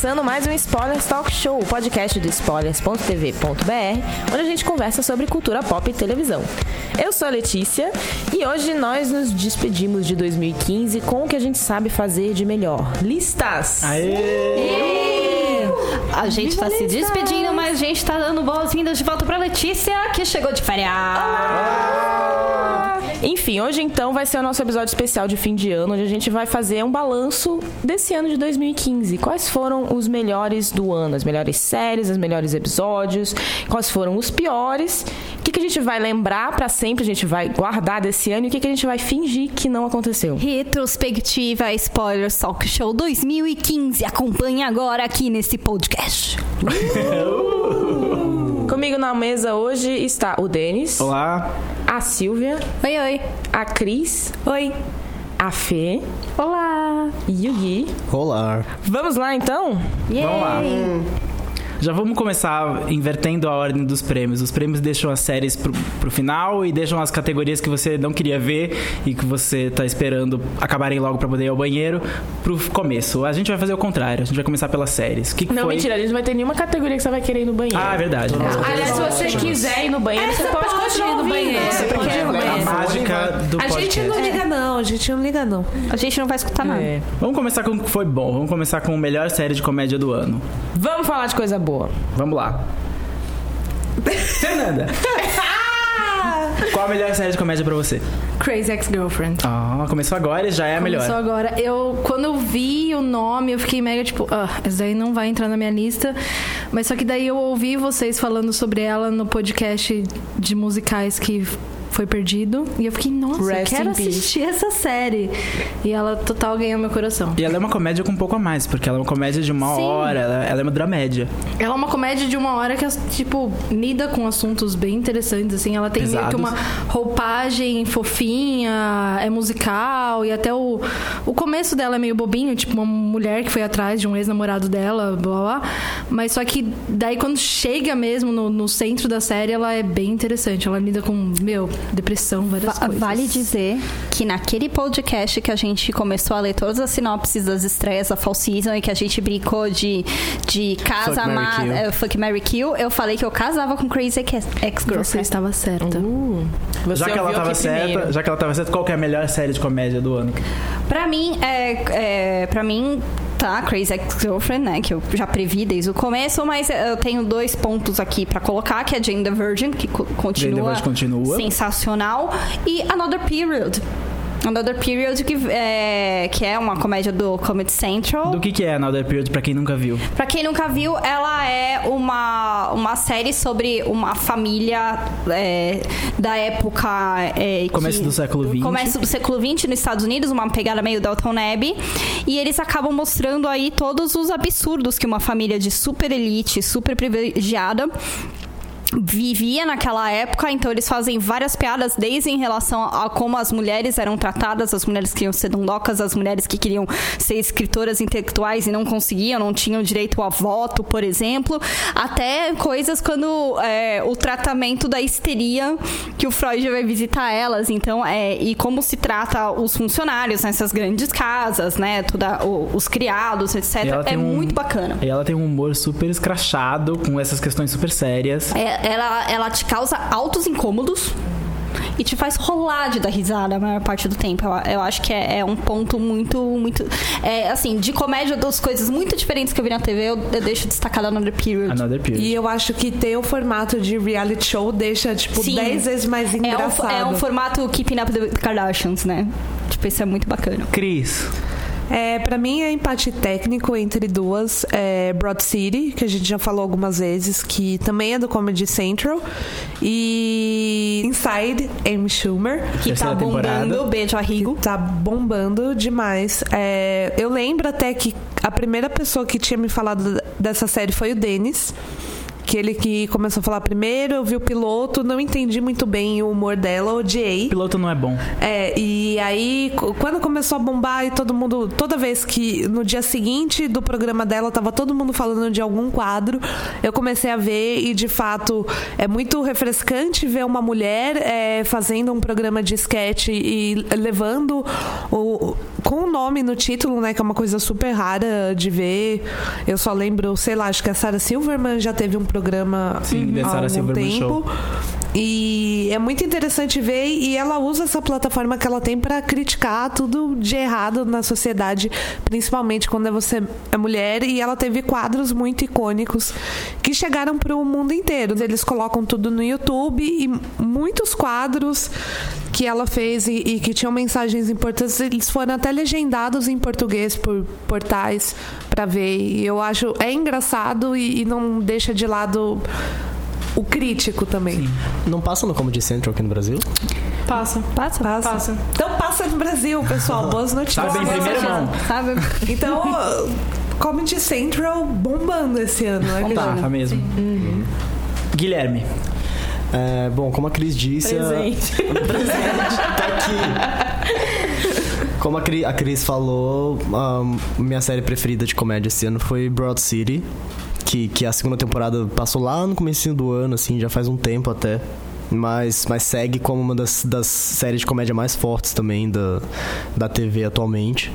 começando mais um Spoilers Talk Show, o podcast do spoilers.tv.br, onde a gente conversa sobre cultura pop e televisão. Eu sou a Letícia e hoje nós nos despedimos de 2015 com o que a gente sabe fazer de melhor: listas! Aê! A gente está se despedindo, mas a gente está dando boas-vindas de volta para Letícia, que chegou de férias. Enfim, hoje então vai ser o nosso episódio especial de fim de ano, onde a gente vai fazer um balanço desse ano de 2015. Quais foram os melhores do ano, as melhores séries, os melhores episódios, quais foram os piores, o que, que a gente vai lembrar para sempre, a gente vai guardar desse ano e o que, que a gente vai fingir que não aconteceu. Retrospectiva Spoilers Talk Show 2015. Acompanhe agora aqui nesse podcast. Comigo na mesa hoje está o Denis. Olá a Silvia. Oi, oi. A Cris. Oi. A Fê. Olá. E o Gui. Olá. Vamos lá então? Yay. Vamos lá. Já vamos começar invertendo a ordem dos prêmios. Os prêmios deixam as séries pro, pro final e deixam as categorias que você não queria ver e que você tá esperando acabarem logo para poder ir ao banheiro pro começo. A gente vai fazer o contrário. A gente vai começar pelas séries. Que que não, foi? mentira. A gente não vai ter nenhuma categoria que você vai querer ir no banheiro. Ah, é verdade. Ah, aliás, se você quiser ir no banheiro, você pode continuar ir no banheiro. Você pode ir no banheiro. A mágica do A podcast. gente não liga não, a gente não liga não. A gente não vai escutar nada. É. Vamos começar com o que foi bom. Vamos começar com a melhor série de comédia do ano. Vamos falar de coisa boa. Vamos lá. Fernanda. Qual a melhor série de comédia pra você? Crazy Ex-Girlfriend. Ah, começou agora e já é a melhor. Só agora. Eu, quando eu vi o nome, eu fiquei mega tipo, ah, essa daí não vai entrar na minha lista. Mas só que daí eu ouvi vocês falando sobre ela no podcast de musicais que foi perdido. E eu fiquei, nossa, Rest eu quero in peace. assistir essa série. E ela total ganhou meu coração. E ela é uma comédia com um pouco a mais, porque ela é uma comédia de uma Sim. hora, ela, ela é uma dramédia. Ela é uma comédia de uma hora que, tipo, lida com assuntos bem interessantes, assim. Ela tem meio que Pesados. uma roupagem fofinha, é musical, e até o, o começo dela é meio bobinho, tipo, uma mulher que foi atrás de um ex-namorado dela, blá blá blá. Mas só que daí quando chega mesmo no, no centro da série, ela é bem interessante. Ela lida com, meu, depressão, várias Va- coisas. Vale dizer que naquele podcast que a gente começou a ler todas as sinopses das estreias da Fall Season e que a gente brincou de, de casa, ma- Kill. eh, Fuck, Mary Kill, eu falei que eu casava com Crazy Ex- Você Ex-Girlfriend. estava certa. Uh, você já que ela ouviu tava aqui certa, primeiro. já que ela tava certa, qual que é a melhor série de comédia do ano? Pra mim, é, é, pra mim, tá, Crazy Ex-Girlfriend, né? Que eu já previ desde o começo, mas eu tenho dois pontos aqui pra colocar, que é Jane the Virgin, que co- continua, Virgin continua. sensacional, e Another Period. Another Period, que é, que é uma comédia do Comedy Central. Do que que é Another Period pra quem nunca viu? Pra quem nunca viu, ela é uma, uma série sobre uma família é, da época. é, Começo que- do século XX. Começo do século XX nos Estados Unidos, uma pegada meio Dalton Neb. E eles acabam mostrando aí todos os absurdos que uma família de super elite, super privilegiada vivia naquela época, então eles fazem várias piadas desde em relação a como as mulheres eram tratadas, as mulheres que queriam ser dondocas, as mulheres que queriam ser escritoras intelectuais e não conseguiam, não tinham direito a voto, por exemplo, até coisas quando é, o tratamento da histeria que o Freud vai visitar elas, então é e como se trata os funcionários nessas grandes casas, né, toda o- os criados, etc. É um- muito bacana. E ela tem um humor super escrachado, com essas questões super sérias. É, ela, ela te causa altos incômodos e te faz rolar de dar risada a maior parte do tempo. Eu, eu acho que é, é um ponto muito, muito. É, assim, de comédia das coisas muito diferentes que eu vi na TV, eu, eu deixo destacada no The Period. Another Period. E eu acho que ter o formato de reality show deixa, tipo, Sim. 10 vezes mais É um, engraçado. é um formato Keeping Up the Kardashians, né? Tipo, isso é muito bacana. Cris. É, pra mim é empate técnico entre duas. É Broad City, que a gente já falou algumas vezes, que também é do Comedy Central. E Inside, Amy Schumer. Que Terceira tá bombando, temporada. beijo a Rigo. Tá bombando demais. É, eu lembro até que a primeira pessoa que tinha me falado dessa série foi o Denis. Aquele que começou a falar primeiro, eu vi o piloto, não entendi muito bem o humor dela, odiei. O piloto não é bom. É, e aí, quando começou a bombar e todo mundo. Toda vez que no dia seguinte do programa dela tava todo mundo falando de algum quadro, eu comecei a ver e de fato é muito refrescante ver uma mulher é, fazendo um programa de sketch e levando o. com o nome no título, né? Que é uma coisa super rara de ver. Eu só lembro, sei lá, acho que a Sarah Silverman já teve um programa Sim, há Sarah algum Silverman tempo. Show. E é muito interessante ver e ela usa essa plataforma que ela tem para criticar tudo de errado na sociedade, principalmente quando você é mulher e ela teve quadros muito icônicos que chegaram para o mundo inteiro. Eles colocam tudo no YouTube e muitos quadros que ela fez e, e que tinham mensagens importantes, eles foram até legendados em português por portais para ver. E eu acho é engraçado e, e não deixa de lado o crítico também. Não passa no Comedy Central aqui no Brasil? Passa. Passa? Passa. Passa. Então passa no Brasil, pessoal. Boas notícias. Sabe em primeira mão. Sabe? Então, Comedy Central bombando esse ano, né? Tá, tá mesmo. Guilherme. É, bom, como a Cris disse. a- Presente. Presente, tá aqui. Como a Cris, a Cris falou, a minha série preferida de comédia esse ano foi Broad City. Que, que a segunda temporada passou lá no começo do ano, assim, já faz um tempo até. Mas, mas segue como uma das, das séries de comédia mais fortes também da, da TV atualmente.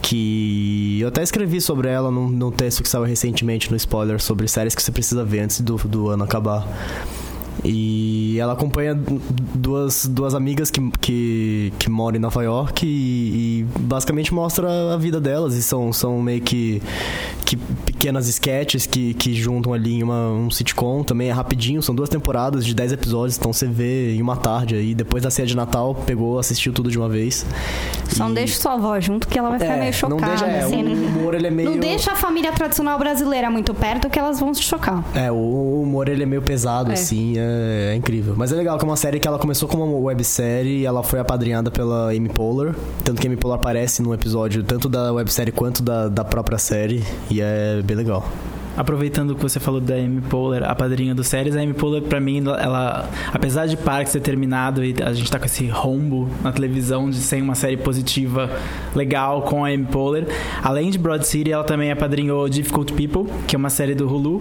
Que eu até escrevi sobre ela num, num texto que saiu recentemente no spoiler sobre séries que você precisa ver antes do, do ano acabar. E ela acompanha duas, duas amigas que, que, que moram em Nova York e, e basicamente mostra a vida delas. E são, são meio que, que pequenas sketches que, que juntam ali em uma, um sitcom. Também é rapidinho, são duas temporadas de 10 episódios, então você vê em uma tarde. aí depois da ceia de Natal, pegou, assistiu tudo de uma vez. Só não E- deixa sua avó junto que ela vai ficar É, meio chocada. Não deixa, é, assim, né? humor é meio... Não deixa a família tradicional brasileira muito perto que elas vão se chocar. É, o humor ele é meio pesado, É. assim, é, é incrível. Mas é legal que é uma série que ela começou como uma websérie e ela foi apadrinhada pela Amy Poehler. Tanto que a Amy Poehler aparece num episódio tanto da websérie quanto da, da própria série. E é bem legal. Aproveitando que você falou da Amy Poehler, a padrinha dos séries, a Amy Poehler, pra mim, ela, apesar de Parks ter terminado e a gente tá com esse rombo na televisão de ser uma série positiva, legal com a Amy Poehler, além de Broad City, ela também apadrinhou Difficult People, que é uma série do Hulu,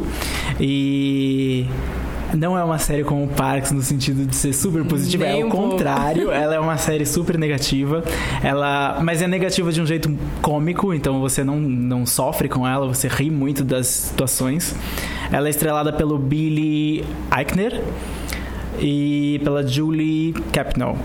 e não é uma série como Parks no sentido de ser super positiva, Nem é o um pouco. contrário, ela é uma série super negativa, ela, mas é negativa de um jeito cômico, então você não, não sofre com ela, você ri muito das situações. Ela é estrelada pelo Billy Eichner e pela Julie Capnell.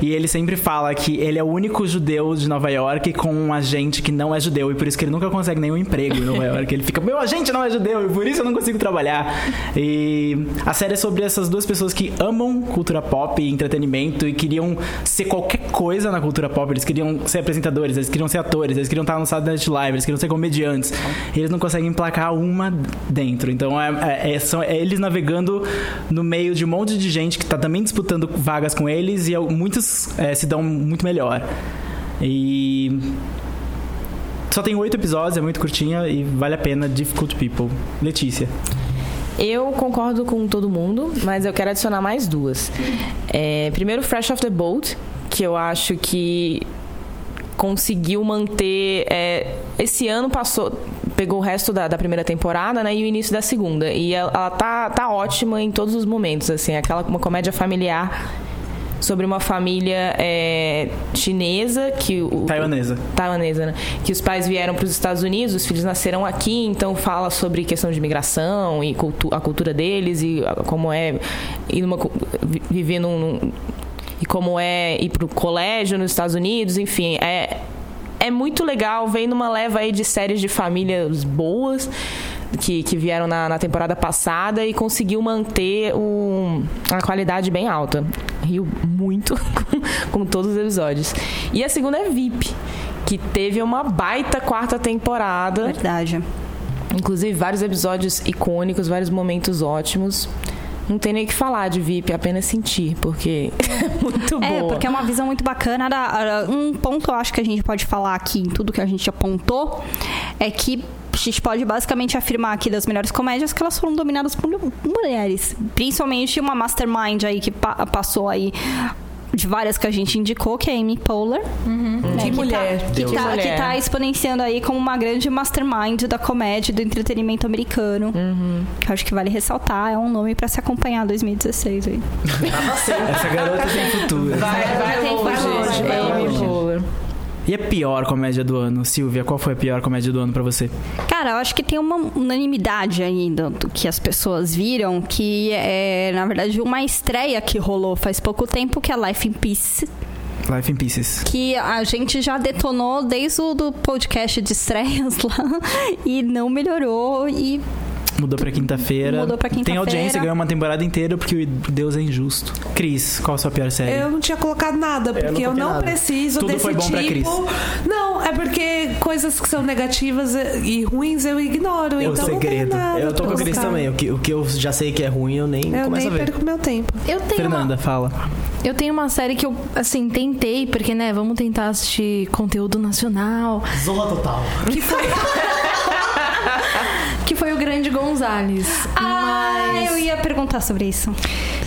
E ele sempre fala que ele é o único judeu de Nova York com um agente que não é judeu e por isso que ele nunca consegue nenhum emprego em Nova York. Ele fica, meu agente não é judeu e por isso eu não consigo trabalhar. E a série é sobre essas duas pessoas que amam cultura pop e entretenimento e queriam ser qualquer coisa na cultura pop. Eles queriam ser apresentadores, eles queriam ser atores, eles queriam estar no Saturday Night Live, eles queriam ser comediantes. E eles não conseguem emplacar uma dentro. Então é, é- é- são, é eles navegando no meio de um monte de gente que tá também disputando vagas com eles e é, se dão muito melhor. E. Só tem oito episódios, é muito curtinha e vale a pena. Difficult People. Letícia. Eu concordo com todo mundo, mas eu quero adicionar mais duas. É, primeiro, Fresh Off the Boat, que eu acho que conseguiu manter. é, esse ano passou. Pegou o resto da, da primeira temporada, né? E o início da segunda. E ela, ela tá, tá ótima em todos os momentos, assim. Aquela uma comédia familiar sobre uma família é, chinesa que o, Taiwanesa. taiwanesa, né? Que os pais vieram para os Estados Unidos, os filhos nasceram aqui, então fala sobre questão de imigração e cultu a cultura deles e como é ir numa, cu- vi- viver num, num- e como é ir pro colégio nos Estados Unidos, enfim, é é muito legal, vem numa leva aí de séries de famílias boas que, que vieram na, na temporada passada e conseguiu manter o, a qualidade bem alta. Rio muito com, todos os episódios. E a segunda é VIP, que teve uma baita quarta temporada. Verdade. Inclusive, vários episódios icônicos, vários momentos ótimos. Não tem nem o que falar de VIP, apenas sentir, porque é muito boa. É, porque é uma visão muito bacana. Um ponto eu acho que a gente pode falar aqui em tudo que a gente apontou é que gente pode basicamente afirmar aqui das melhores comédias que elas foram dominadas por mulheres. Principalmente uma mastermind aí que pa- passou aí de várias que a gente indicou, que é a Amy Poehler. né, Que tá- mulher. que, Que tá, mulher. que tá exponenciando aí como uma grande mastermind da comédia e do entretenimento americano. Que eu acho que vale ressaltar. É um nome pra se acompanhar 2016 aí. Essa garota tem futuro. Vai, vai que longe, vai longe, vai vai longe. longe. E a pior comédia do ano? Silvia, qual foi a pior comédia do ano pra você? Cara, eu acho que tem uma unanimidade ainda do que as pessoas viram, que é, na verdade, uma estreia que rolou faz pouco tempo, que é Life in Peace, Life in Pieces. que a gente já detonou desde o do podcast de estreias lá e não melhorou e Mudou pra quinta-feira. Mudou pra Tem quinta-feira. audiência, ganhou uma temporada inteira porque o Deus é injusto. Cris, qual a sua pior série? Eu não tinha colocado nada, porque eu não, nada. preciso Tudo desse foi bom pra Cris. tipo. Não, é porque coisas que são negativas e ruins eu ignoro. É o então não segredo. tem nada Eu tô com a Cris também. O que, o que eu já sei que é ruim, eu nem Eu começo nem a ver. perco meu tempo. Eu tenho Fernanda, uma, fala. eu tenho uma série que eu, assim, tentei, porque, né, vamos tentar assistir conteúdo nacional, Zorra total. que foi... Grande Gonzales. Ah, Mas eu ia perguntar sobre isso.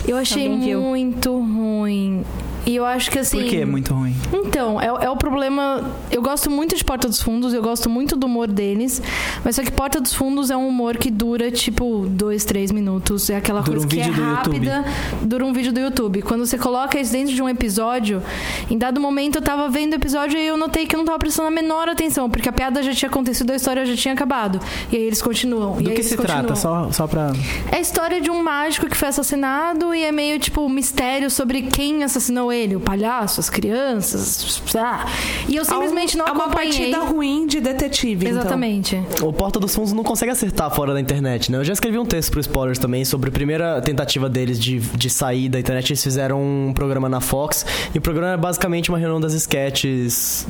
eu achei muito ruim. E eu acho que assim. Por que é muito ruim? Então, é, é o problema. Eu gosto muito de Porta dos Fundos, eu gosto muito do humor deles, mas só que Porta dos Fundos é um humor que dura tipo dois, três minutos. É aquela Dura coisa um que é rápida, dura um vídeo do YouTube. Quando você coloca isso dentro de um episódio, em dado momento eu tava vendo o episódio e eu notei que eu não tava prestando a menor atenção, porque a piada já tinha acontecido, a história já tinha acabado. E aí eles continuam. e Do que se continuam. trata? Só, só pra. É a história de um mágico que foi assassinado e é meio tipo um mistério sobre quem assassinou ele, o palhaço, as crianças, ah. E eu simplesmente não é uma acompanhei. partida ruim de detetive. então. Exatamente. O Porta dos Fundos não consegue acertar fora da internet, né? Eu já escrevi um texto pro Spoilers também sobre a primeira tentativa deles de, de sair da internet. Eles fizeram um programa na Fox e o programa é basicamente uma reunião das sketches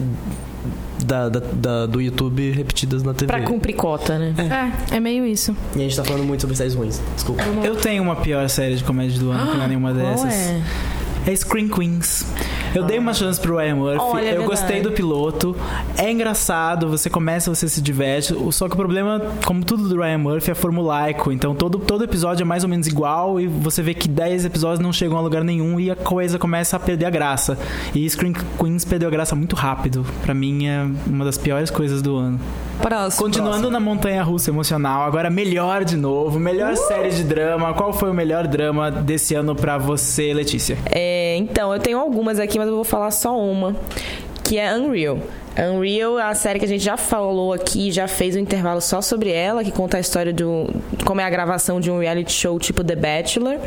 da, da- da- do YouTube repetidas na TV. Pra cumprir cota, né? É, é meio isso. E a gente tá falando muito sobre séries ruins. Desculpa. Eu tenho uma pior série de comédia do ano, que não é nenhuma Qual dessas. é? É Screen Queens. Eu dei uma chance pro Ryan Murphy. Olha, é eu verdade. gostei do piloto. É engraçado, você começa, você se diverte. Só que o problema, como tudo do Ryan Murphy, é formulaico. Então todo, todo episódio é mais ou menos igual e você vê que 10 episódios não chegam a lugar nenhum e a coisa começa a perder a graça. E Screen Queens perdeu a graça muito rápido. Pra mim é uma das piores coisas do ano. Próximo. Continuando na montanha russa emocional, agora melhor de novo, melhor série de drama. Qual foi o melhor drama desse ano pra você, Letícia? É, então, eu tenho algumas aqui, mas eu vou falar só uma, que é Unreal. Unreal é a série que a gente já falou aqui, já fez um intervalo só sobre ela, que conta a história do como é a gravação de um reality show tipo The Bachelor.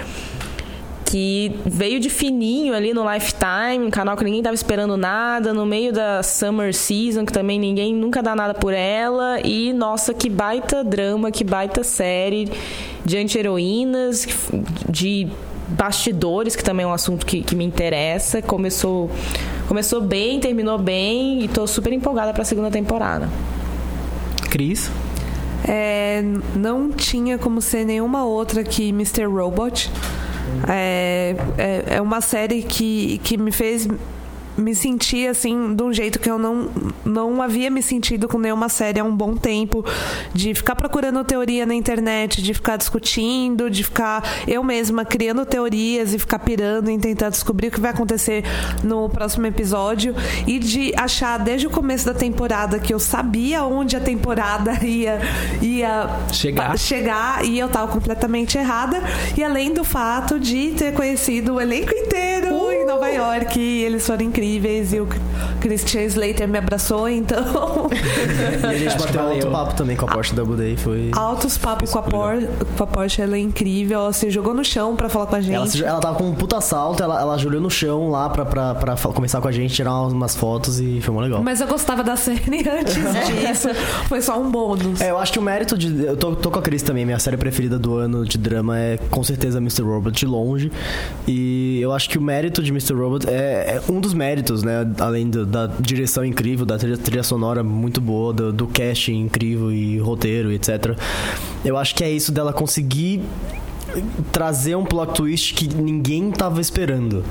Que veio de fininho ali no Lifetime, um canal que ninguém tava esperando nada, no meio da Summer Season, que também ninguém nunca dá nada por ela. E, nossa, que baita drama, que baita série de anti-heroínas, de bastidores, que também é um assunto que, que me interessa. Começou, começou bem, terminou bem e tô super empolgada pra segunda temporada. Cris? É, não tinha como ser nenhuma outra que Mr. Robot. É, é, é uma série que, que me fez me sentir assim de um jeito que eu não, não havia me sentido com nenhuma série há um bom tempo de ficar procurando teoria na internet de ficar discutindo de ficar eu mesma criando teorias e ficar pirando em tentar descobrir o que vai acontecer no próximo episódio e de achar desde o começo da temporada que eu sabia onde a temporada ia ia Chegar. chegar e eu tava completamente errada e além do fato de ter conhecido o elenco inteiro em Nova York e eles foram incríveis e o Christian Slater me abraçou então E a gente bateu alto papo também com a Porsche Double Day. Foi... altos papos com a, Por, com a Porsche ela é incrível ela se jogou no chão pra falar com a gente Ela, se- ela tava com um puta salto, ela, ela ajoelhou no chão lá pra, pra, pra começar com a gente, tirar umas, fotos e foi mó legal. mas eu gostava da série antes disso foi só um bônus É, eu acho que o mérito de. Eu tô, tô com a Cris também, minha série preferida do ano de drama é com certeza Mr. Robot de longe. E eu acho que o mérito de Mr. Robot é, é um dos méritos, né? Além do- da direção incrível, da trilha, trilha sonora muito boa, do, do casting incrível e roteiro, etc. Eu acho que é isso dela conseguir trazer um plot twist que ninguém tava esperando.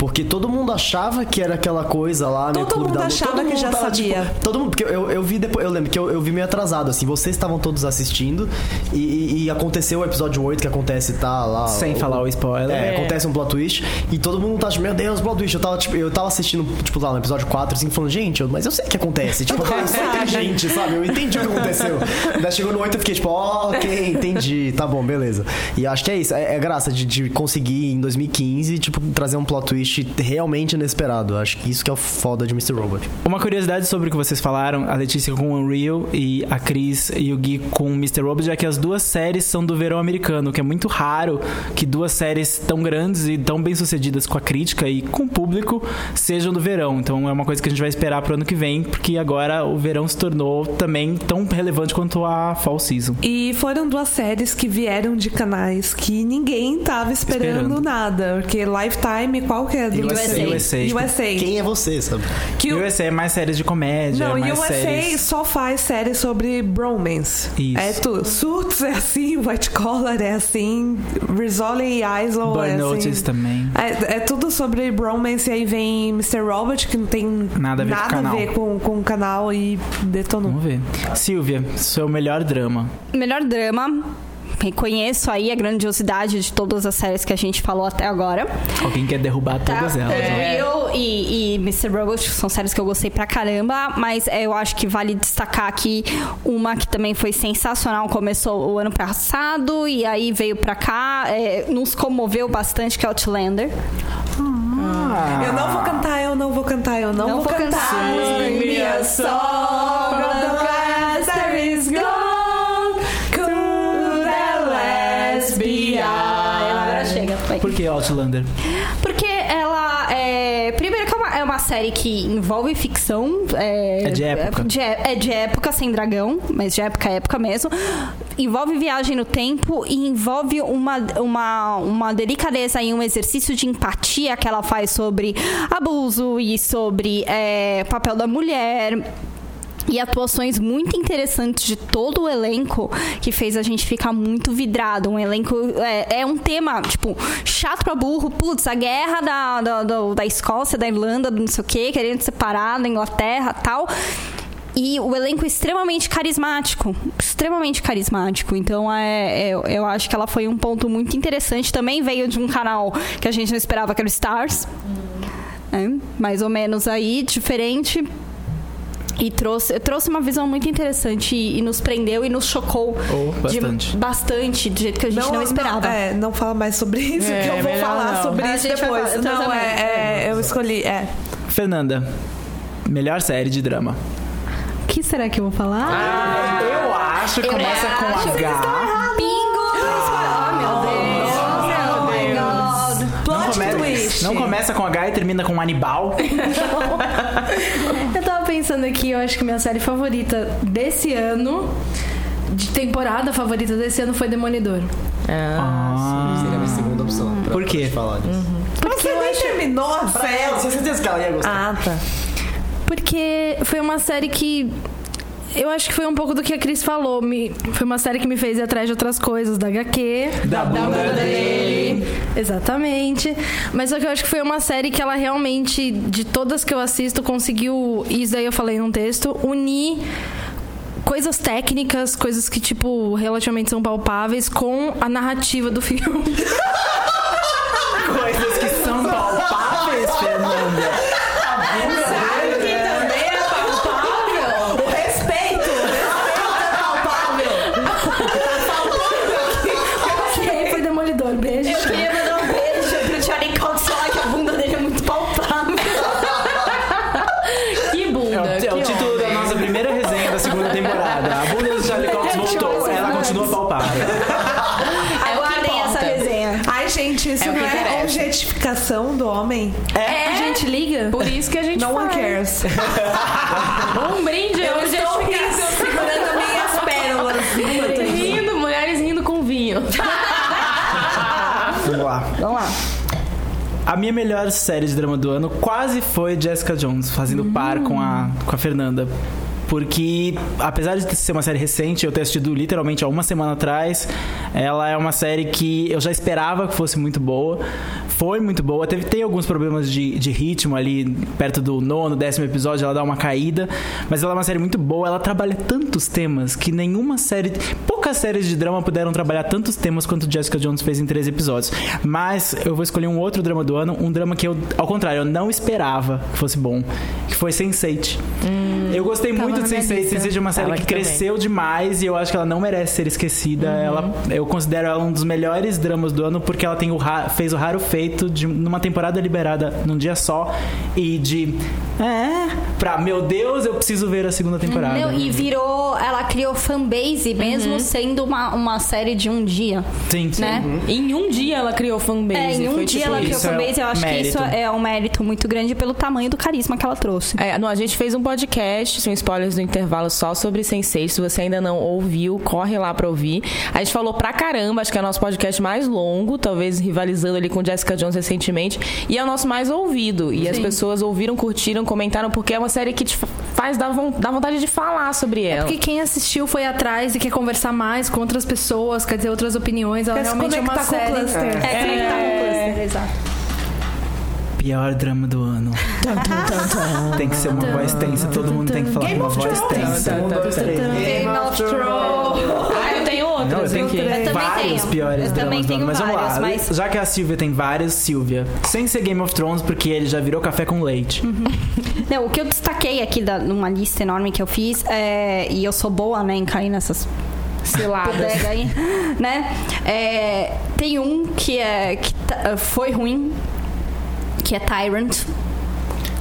Porque todo mundo achava que era aquela coisa lá, né? Todo Clube mundo da Luta. achava Todo que mundo já tava, sabia. tipo, todo mundo, porque eu, eu vi depois, eu lembro que eu, eu vi meio atrasado, assim, vocês estavam todos assistindo e, e- e aconteceu o episódio 8 que acontece, tá lá. Sem falar o spoiler. É, É. acontece um plot twist e todo mundo tá tipo, meu Deus, plot twist. Eu tava, tipo, eu tava assistindo, tipo, lá no episódio 4, assim, falando, gente, eu- mas eu sei o que acontece. Tipo, eu sou inteligente, sabe? Eu entendi o que aconteceu. Daí chegou no 8 eu fiquei, tipo, ó, ok, entendi, tá bom, beleza. E acho que é isso, é, é graça de, de conseguir em 2015, tipo, trazer um plot twist realmente inesperado. Acho que isso que é o foda de Mr. Robot. Uma curiosidade sobre o que vocês falaram, a Letícia com Unreal e a Cris e o Gui com Mr. Robot, é que as duas séries são do verão americano, que é muito raro que duas séries tão grandes e tão bem sucedidas com a crítica e com o público sejam do verão. Então é uma coisa que a gente vai esperar pro ano que vem, porque agora o verão se tornou também tão relevante quanto a Fall Season. E foram duas séries que vieram de canais que ninguém tava esperando, Esperando. nada. Porque Lifetime, qual que é do USA. USA. USA. Quem é você, sabe? Que o- USA é mais séries de comédia, Não, mais USA séries... só faz séries sobre bromance. Isso. É tudo. Suits é assim, White Collar é assim, Rizzoli e Isol Burn é assim. Notice também. É, é tudo sobre bromance e aí vem Mr. Robot, que não tem Nada a ver com o canal. ver com, com o canal e detonou. Vamos ver. Silvia, seu melhor drama. Melhor drama. Reconheço aí a grandiosidade de todas as séries que a gente falou até agora. Alguém quer derrubar todas elas. né? Unreal e, e Mr. Robot são séries que eu gostei pra caramba, mas é, eu acho que vale destacar aqui uma que também foi sensacional, começou o ano passado e aí veio pra cá, é, nos comoveu bastante, que é Outlander. Ah. Eu não vou cantar, eu não vou cantar, eu não, Não vou, vou cantar. cantar. Sing me Por que Outlander? Porque ela é. Primeiro que é uma, é uma série que envolve ficção. É, É de época. É de, é de época sem dragão, mas de época é época mesmo. Envolve viagem no tempo e envolve uma, uma, uma delicadeza e um exercício de empatia que ela faz sobre abuso e sobre é, papel da mulher. E atuações muito interessantes de todo o elenco que fez a gente ficar muito vidrado. Um elenco. É, é um tema, tipo, chato pra burro. Putz, a guerra da, da, da, da Escócia, da Irlanda, do não sei o quê, querendo separar da Inglaterra tal. E o elenco extremamente carismático. Extremamente carismático. Então, é, é- eu acho que ela foi um ponto muito interessante. Também veio de um canal que a gente não esperava, que era o Stars. É, mais ou menos aí, diferente. E trouxe, trouxe uma visão muito interessante e, e nos prendeu e nos chocou Oh, de- bastante. bastante, do jeito que a gente não, esperava. Não, é, não fala mais sobre isso, É, que eu vou falar não. sobre A isso depois. falar, eu não, é, é, eu escolhi. É. Fernanda, melhor série de drama. O que será que eu vou falar? Eu acho que começa com H. Oh, meu Deus! Oh, my God! Não começa, não com H e termina com Anibal. pensando aqui, eu acho que minha série favorita desse ano, de temporada favorita desse ano foi Demolidor. Ah, Seria a minha segunda opção. pra- Por quê? falar disso. Porque Você nem terminou a série. tinha certeza que ela ia gostar. Ah, tá. Porque foi uma série que. Eu acho que foi um pouco do que a Cris falou. Me, foi uma série que me fez ir atrás de outras coisas, da HQ. Da bunda dele. Exatamente. Mas só que eu acho que foi uma série que ela realmente, de todas que eu assisto, conseguiu. e Isso daí eu falei num texto, unir coisas técnicas, coisas que, tipo, relativamente são palpáveis com a narrativa do filme. Um brinde Eu hoje estou rindo, segurando minhas pérolas. rindo, mulheres rindo com vinho. Vamos lá. Vamos lá. A minha melhor série de drama do ano quase foi Jessica Jones, fazendo par com a, com a Fernanda. Porque apesar de ser uma série recente, eu ter assistido literalmente há uma semana atrás, ela é uma série que eu já esperava que fosse muito boa. Foi muito boa. Teve, tem alguns problemas de, de ritmo ali, perto do nono, décimo episódio, ela dá uma caída. Mas ela é uma série muito boa. Ela trabalha tantos temas que nenhuma série. Poucas séries de drama puderam trabalhar tantos temas quanto Jessica Jones fez em três episódios. Mas eu vou escolher um outro drama do ano, um drama que eu, ao contrário, eu não esperava que fosse bom, que foi Sense8. eu gostei tava muito de minha Sense8. lista. Sense8 é uma série Tava que aqui também. cresceu demais e eu acho que ela não merece ser esquecida. Ela, eu considero ela um dos melhores dramas do ano porque ela tem o ra- fez o raro feito de numa temporada liberada num dia só e de é, pra meu Deus, eu preciso ver a segunda temporada. Meu, e virou. Ela criou fanbase, mesmo sendo uma, uma série de um dia. Sim, sim. Né? Em um dia ela criou fanbase. É, em um Foi, dia tipo, ela criou isso é fanbase. eu acho que isso mérito. é um mérito muito grande pelo tamanho do carisma que ela trouxe. É, não, a gente fez um podcast, sem spoilers do intervalo, só sobre Sense8. Se você ainda não ouviu, corre lá pra ouvir. A gente falou pra caramba, acho que é o nosso podcast mais longo, talvez rivalizando ali com Jessica Jones recentemente. E é o nosso mais ouvido. E as pessoas ouviram, curtiram, comentaram, porque é uma série que te fa- faz dar, vontade de falar sobre ela. Porque quem assistiu foi atrás e quer conversar mais com outras pessoas, quer dizer, outras opiniões. Ela Quer se realmente é uma conectar com o série. cluster. É, conectar com o cluster, exato. Pior drama do ano. tem que ser uma voz tensa, todo mundo tem que falar uma voz tensa. Tá, tá, tá. Game of Thrones. Ah, eu tenho Não, outras eu tenho aqui. Eu também vários tenho. piores Eu dramas tenho Mas vamos lá. mas- Já que a Silvia tem vários, Silvia. Sem ser Game of Thrones, porque ele já virou café com leite. Não, o que eu destaquei aqui da, numa lista enorme que eu fiz, é, e eu sou boa, né, em cair nessas Ciladas. aí, né? É, tem um que, é, que tá- foi ruim, que é Tyrant.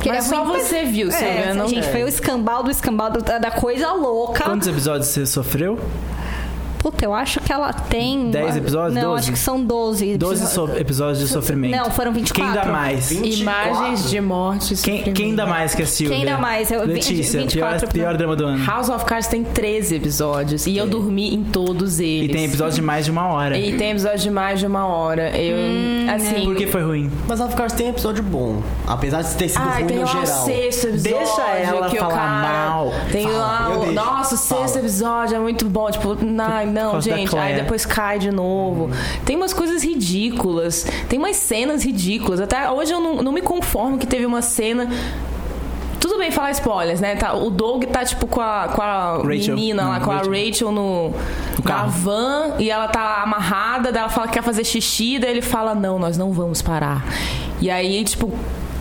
Que Mas é só ruim, você viu, Silvia, É, não- gente, foi o escambau do escambau do- da coisa louca. Quantos episódios você sofreu? Puta, eu acho que ela tem... 10 episódios? Não, 12? acho que são 12. 12 so- episódios de sofrimento. Não, foram 24. Quem dá mais? Imagens de morte. Quem, sofrimento. quem dá mais que a Silvia? Quem dá mais? Eu- Letícia, 24 pior, pior drama do ano. House of Cards tem 13 episódios. E eu dormi em todos eles. E tem episódios de mais de uma hora. E tem episódio de mais de uma hora. Eu, assim. Por que foi ruim? Mas House of Cards tem episódio bom. Apesar de ter sido Ai, ruim tem no lá o geral. sexto episódio. Deixa ela que o falar cara mal. Tem Fala, lá eu o. deixo. Nossa, o sexto Fala. episódio é muito bom. Tipo, ai, não, gente. Aí Claire. depois cai de novo. Tem umas coisas ridículas. Tem umas cenas ridículas. Até hoje eu não, não me conformo que teve uma cena. Tudo bem falar spoilers, né? Tá, o Doug tá, tipo, com a, com a Rachel. menina lá, Não, com a Rachel. Rachel no, na van e ela tá amarrada, daí ela fala que quer fazer xixi, daí ele fala, não, nós não vamos parar. E aí, tipo,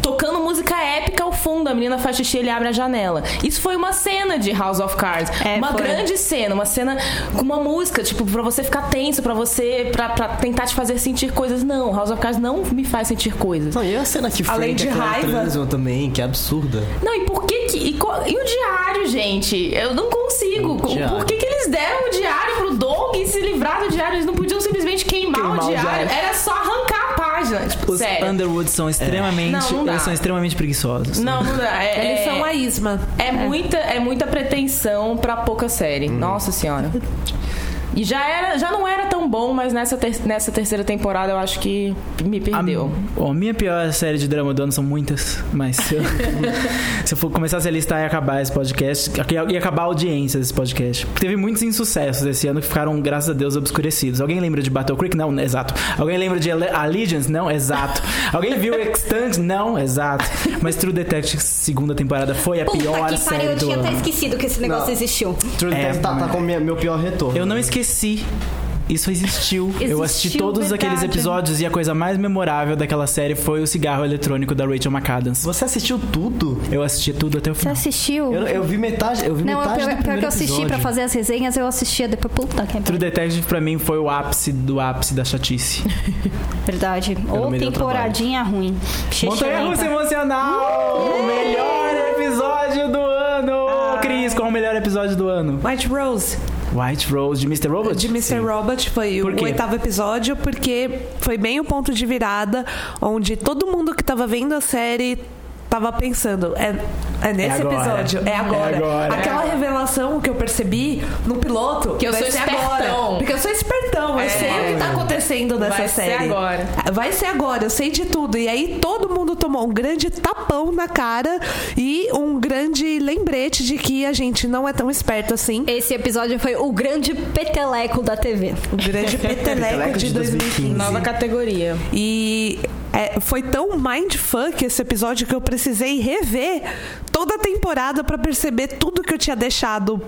tocando música épica ao fundo, a menina faz xixi e ele abre a janela. Isso foi uma cena de House of Cards. É, uma foi. grande cena, uma cena com uma música, tipo, pra você ficar tenso, pra você, pra, pra tentar te fazer sentir coisas. Não, House of Cards não me faz sentir coisas. Não, e a cena que Além Frank de raiva. também, que é absurda. Não, e por que que. E, co- e o diário, gente? Eu não consigo. O. Por que, que eles deram o diário pro Doug e se livrar do diário? Eles não podiam simplesmente queimar, Queimar o o diário. diário. Era só arrancar a página. Tipo, Os sério. Underwood são extremamente. Não, não eles são extremamente preguiçosos. Não, não dá. É, Eles é- são a Isma. É, Muita, é muita pretensão pra pouca série. Uhum. Nossa senhora. E já, era, já não era tão bom, mas nessa, ter- nessa terceira temporada eu acho que me perdeu. a minha pior série de drama do ano são muitas, mas se eu, se eu for começar a listar e acabar esse podcast, e acabar a audiência desse podcast. Teve muitos insucessos esse ano que ficaram, graças a Deus, obscurecidos. Alguém lembra de Battle Creek? Não, exato. Alguém lembra de Allegiance? Não, exato. Alguém viu Extant? Não, exato. Mas True Detective segunda temporada foi a Puta pior que série pariu, eu do tinha até ano. esquecido que esse negócio Não. existiu. True É, Detective tá, tá com minha- meu pior retorno. Eu não esqueci. Isso existiu. eu assisti Existiu, todos aqueles verdade. episódios e a coisa mais memorável daquela série foi o cigarro eletrônico da Rachel McAdams. Você assistiu tudo? Eu assisti tudo até o Você final. assistiu? Eu, eu vi metade, eu vi Não, metade pior, do pior que primeiro eu assisti episódio. pra fazer as resenhas, eu assistia depois. Puta que True pariu. Detective pra mim foi o ápice do ápice da chatice. Verdade. Ou temporadinha ruim. Montanha Russa. Emocional! O melhor episódio do ano! Cris, qual é o melhor episódio do ano? White Rose, White Rose de Mr. Robot? de Mr. Sim. Robot, foi o oitavo episódio, porque foi bem o ponto de virada onde todo mundo que tava vendo a série tava pensando, é, é nesse É episódio, é agora. É agora. Aquela revelação que eu percebi no piloto, Que eu vai sou ser espertão. agora. Porque eu sou espertão, eu É. sei o que tá acontecendo nessa Vai ser série. agora. Vai ser agora, eu sei de tudo. E aí todo mundo tomou um grande tapão na cara e um grande lembrete de que a gente não é tão esperto assim. Esse episódio foi o grande peteleco da TV. O grande peteleco Peteleco de de 2015. Nova categoria. E é, foi tão mindfuck esse episódio que eu precisei rever toda a temporada pra perceber tudo que eu tinha deixado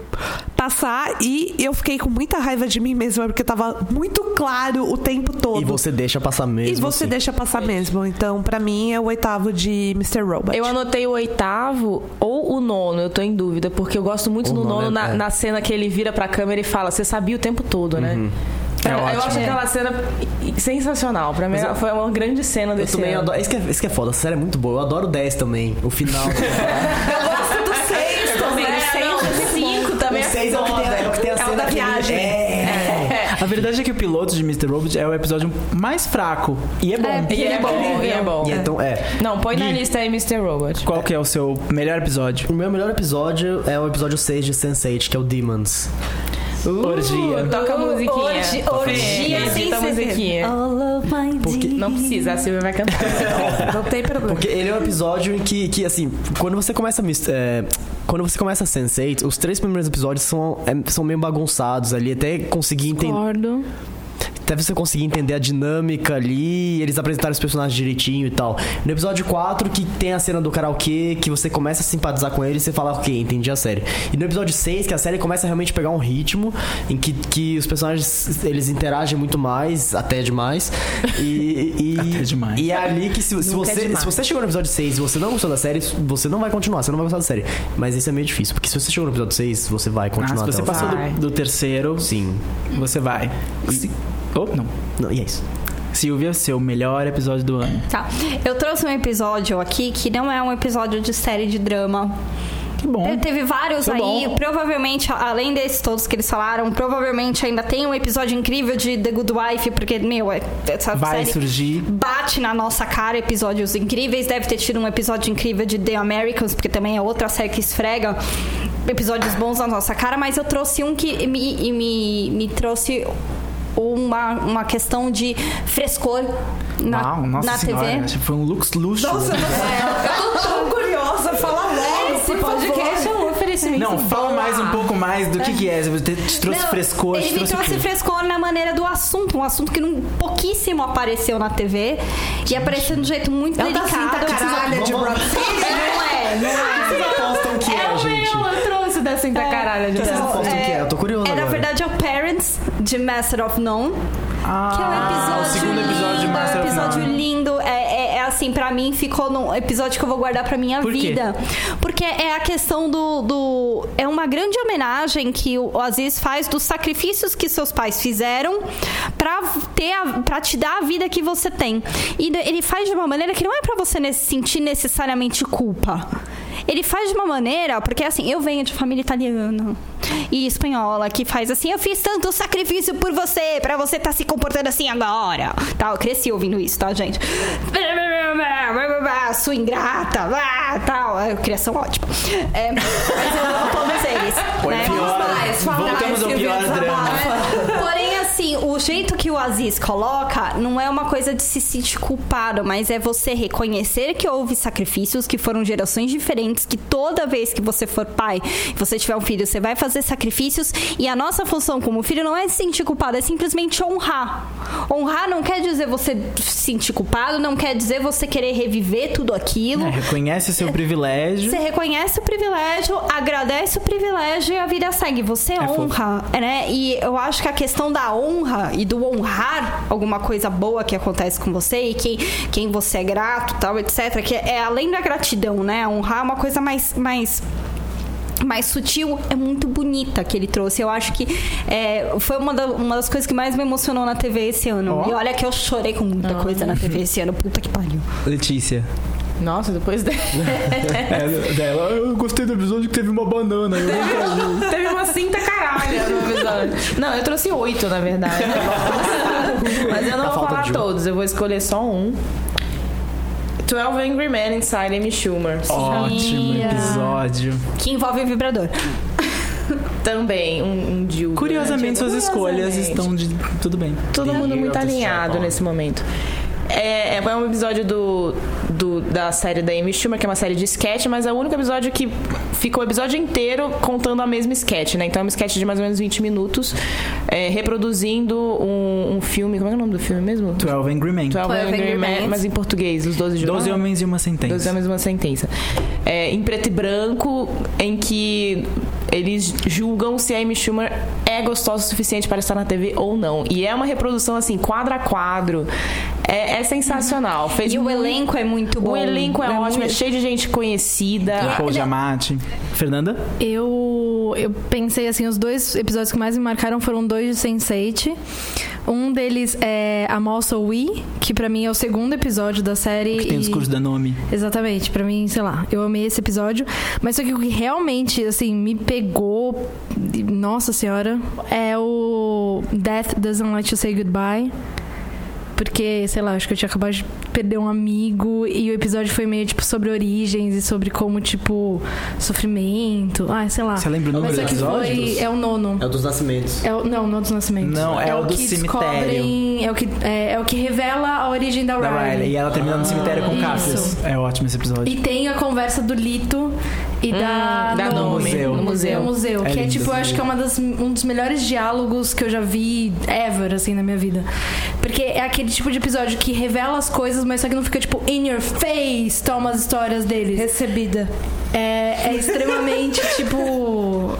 passar. E eu fiquei com muita raiva de mim mesma, porque tava muito claro o tempo todo. E você deixa passar mesmo. E você assim. deixa passar mesmo. Então, pra mim, é o oitavo de Mr. Robot. Eu anotei o oitavo ou o nono, eu tô em dúvida, porque eu gosto muito O do nono nono é- na, é. na cena que ele vira pra câmera e fala: Você sabia o tempo todo, né? É eu, eu ótimo. acho aquela cena sensacional. Pra mim, eu- foi uma grande cena Eu desse também ano. adoro. Isso que, é, isso que é foda, a série é muito boa. Eu adoro o 10 também. O final. Eu gosto do seis também. É, O seis não, é muito bom. cinco também o 6 é o que tem, é o que tem a É o cena da que ele- viagem. É. A verdade é que o piloto de Mr. Robot é o episódio mais fraco. E é bom. E é bom, e é bom. E então, é. Não, põe na lista aí, Mr. Robot. Qual que é o seu melhor episódio? O meu melhor episódio é o episódio 6 de Sense8, que é o Demons. Orgia. Toca a musiquinha. Orgia- orgia sem a musiquinha. Porque- Não precisa, a Silvia vai cantar. Não tem problema. Porque ele é um episódio em que, que assim, quando você começa a é, quando você começa a Sense8, os três primeiros episódios são, é, são meio bagunçados ali, até conseguir entender. Até você conseguir entender a dinâmica ali, eles apresentaram os personagens direitinho e tal. No episódio 4, que tem a cena do karaokê, que você começa a simpatizar com ele e você fala, ok, entendi a série. E no episódio 6, que a série começa a realmente pegar um ritmo, em que, que os personagens, eles interagem muito mais, até demais. E, e, Até demais. E é ali que se, se é você, demais. se você chegou no episódio 6 e você não gostou da série, você não vai continuar, você não vai gostar da série. Mas isso é meio difícil, porque se você chegou no episódio 6, você vai Ah, continuar se você passou do, do terceiro, Sim. você vai. Se- Oh, não. Não, e é isso. Silvia, seu melhor episódio do ano. Tá. Eu trouxe um episódio aqui que não é um episódio de série de drama. Que bom. Te- Teve vários Foi aí, bom. provavelmente, além desses todos que eles falaram, provavelmente ainda tem um episódio incrível de The Good Wife, porque, meu, é- essa Vai série surgir. bate na nossa cara episódios incríveis. Deve ter tido um episódio incrível de The Americans, porque também é outra série que esfrega episódios bons na nossa cara, mas eu trouxe um que me, me, me trouxe uma, uma questão de frescor na, Uau, nossa na senhora. TV. acho que Foi um lux luxo. Nossa, eu tô tão curiosa. Fala logo, Esse podcast é um oferecimento. Não, fala mais um pouco mais do que, que é. Você te, te trouxe Não, frescor, Ele te me trouxe, trouxe frescor na maneira do assunto, um assunto que não, pouquíssimo apareceu na TV e apareceu de um jeito muito É o da delicado. cinta caralha de Rock Não é, não é. Vocês apostam que é, É o gente? meu, eu trouxe da cinta caralho de Vocês apostam que é? Eu tô curioso É, na verdade, é de Master of None. Ah, Que é um episódio, o segundo episódio de lindo, Master é of episódio lindo. É, é- é assim, pra mim, ficou num episódio que eu vou guardar pra minha Por quê? vida. Porque é a questão do, do- É uma grande homenagem que o Aziz faz dos sacrifícios que seus pais fizeram pra, ter a, pra te dar a vida que você tem. E de- ele faz de uma maneira que não é pra você sentir necessariamente culpa. Ele faz de uma maneira, porque assim, eu venho de família italiana e espanhola que faz assim, eu fiz tanto sacrifício por você, pra você estar se comportando assim agora. Tá, eu cresci ouvindo isso, tá, gente? Sua ingrata, ah, tal. É, criação ótima. É, mas eu amo todos eles. Foi né? pior. mais, fala Voltamos mais, ao pior drama. Porém, assim, o jeito que o Aziz coloca não é uma coisa de se sentir culpado, mas é você reconhecer que houve sacrifícios, que foram gerações diferentes, que toda vez que você for pai, você tiver um filho, você vai fazer sacrifícios. E a nossa função como filho não é se sentir culpado, é simplesmente honrar. Honrar não quer dizer você se sentir culpado, não quer dizer você querer reviver tudo aquilo. É, reconhece seu privilégio. Você reconhece o privilégio, agradece o privilégio e a vida segue. Você fofo. honra, né? E eu acho que a questão da honra e do honrar alguma coisa boa que acontece com você e quem, quem você é grato, tal, etc. Que é além da gratidão, né? Honrar é uma coisa mais. mais mais sutil, é muito bonita que ele trouxe. Eu acho que é, foi uma, da- uma das coisas que mais me emocionou na TV esse ano. Ó. E olha que eu chorei com muita coisa na TV esse ano. Puta que pariu. Letícia. Nossa, depois de... É, dela, eu gostei do episódio que teve uma banana. Eu vi. teve uma cinta caralho no episódio. Não, eu trouxe oito, na verdade. Mas eu não A vou falar um. todos, eu vou escolher só um. 12 Angry Men Inside Amy Schumer. Ótimo episódio. Que envolve o vibrador. Também um, um dildo. Curiosamente, né? suas escolhas Curiosamente. estão de. Tudo bem. Todo mundo muito alinhado nesse momento. É, é um episódio do, do- da série da Amy Schumer, que é uma série de sketch, mas é o único episódio que ficou o episódio inteiro contando a mesma sketch, né? Então é uma sketch de mais ou menos 20 minutos, é, reproduzindo um, um filme. Como é, é o nome do filme mesmo? 12 Angry Men. 12 Angry Angry Men, mas em português, os 12 de 12 Julho. homens e uma sentença. Dois homens e uma sentença. É, em preto e branco, em que eles julgam se a Amy Schumer é gostosa o suficiente para estar na TV ou não. E é uma reprodução, assim, quadro a quadro. É, é sensacional. Fez E o muito- elenco é muito bom. O elenco é, É ótimo, é muito- cheio de gente conhecida. Paul Giamatti. Fernanda? Eu, eu pensei assim, os dois episódios que mais me marcaram foram dois de Sense8. Um deles é I'm Also We, que pra mim é o segundo episódio da série. Que tem o e- discurso da nome. Exatamente, pra mim, sei lá, eu amei esse episódio, mas só que o que realmente, assim, me pegou, nossa senhora, é o Death Doesn't Let You Say Goodbye. Porque, sei lá, acho que eu tinha acabado de perder um amigo e o episódio foi meio, tipo, sobre origens e sobre como, tipo, sofrimento. Ah, sei lá. Você lembra o número Mas do episódio? foi, é o nono. É o dos nascimentos. É o, não, não dos nascimentos. Não, é o do que cemitério. descobrem- É o, que, é, é o que revela a origem da, Da Riley. Riley. E ela termina no cemitério com Isso. Cassius. É ótimo esse episódio. E tem a conversa do Lito e da, da Naomi. Naomi, museu. no museu. No museu. É que é tipo, eu acho que é uma das, um dos melhores diálogos que eu já vi ever, assim, na minha vida. Porque é aquele tipo de episódio que revela as coisas, mas só que não fica tipo in your face, toma as histórias deles. Recebida. É, é extremamente, tipo.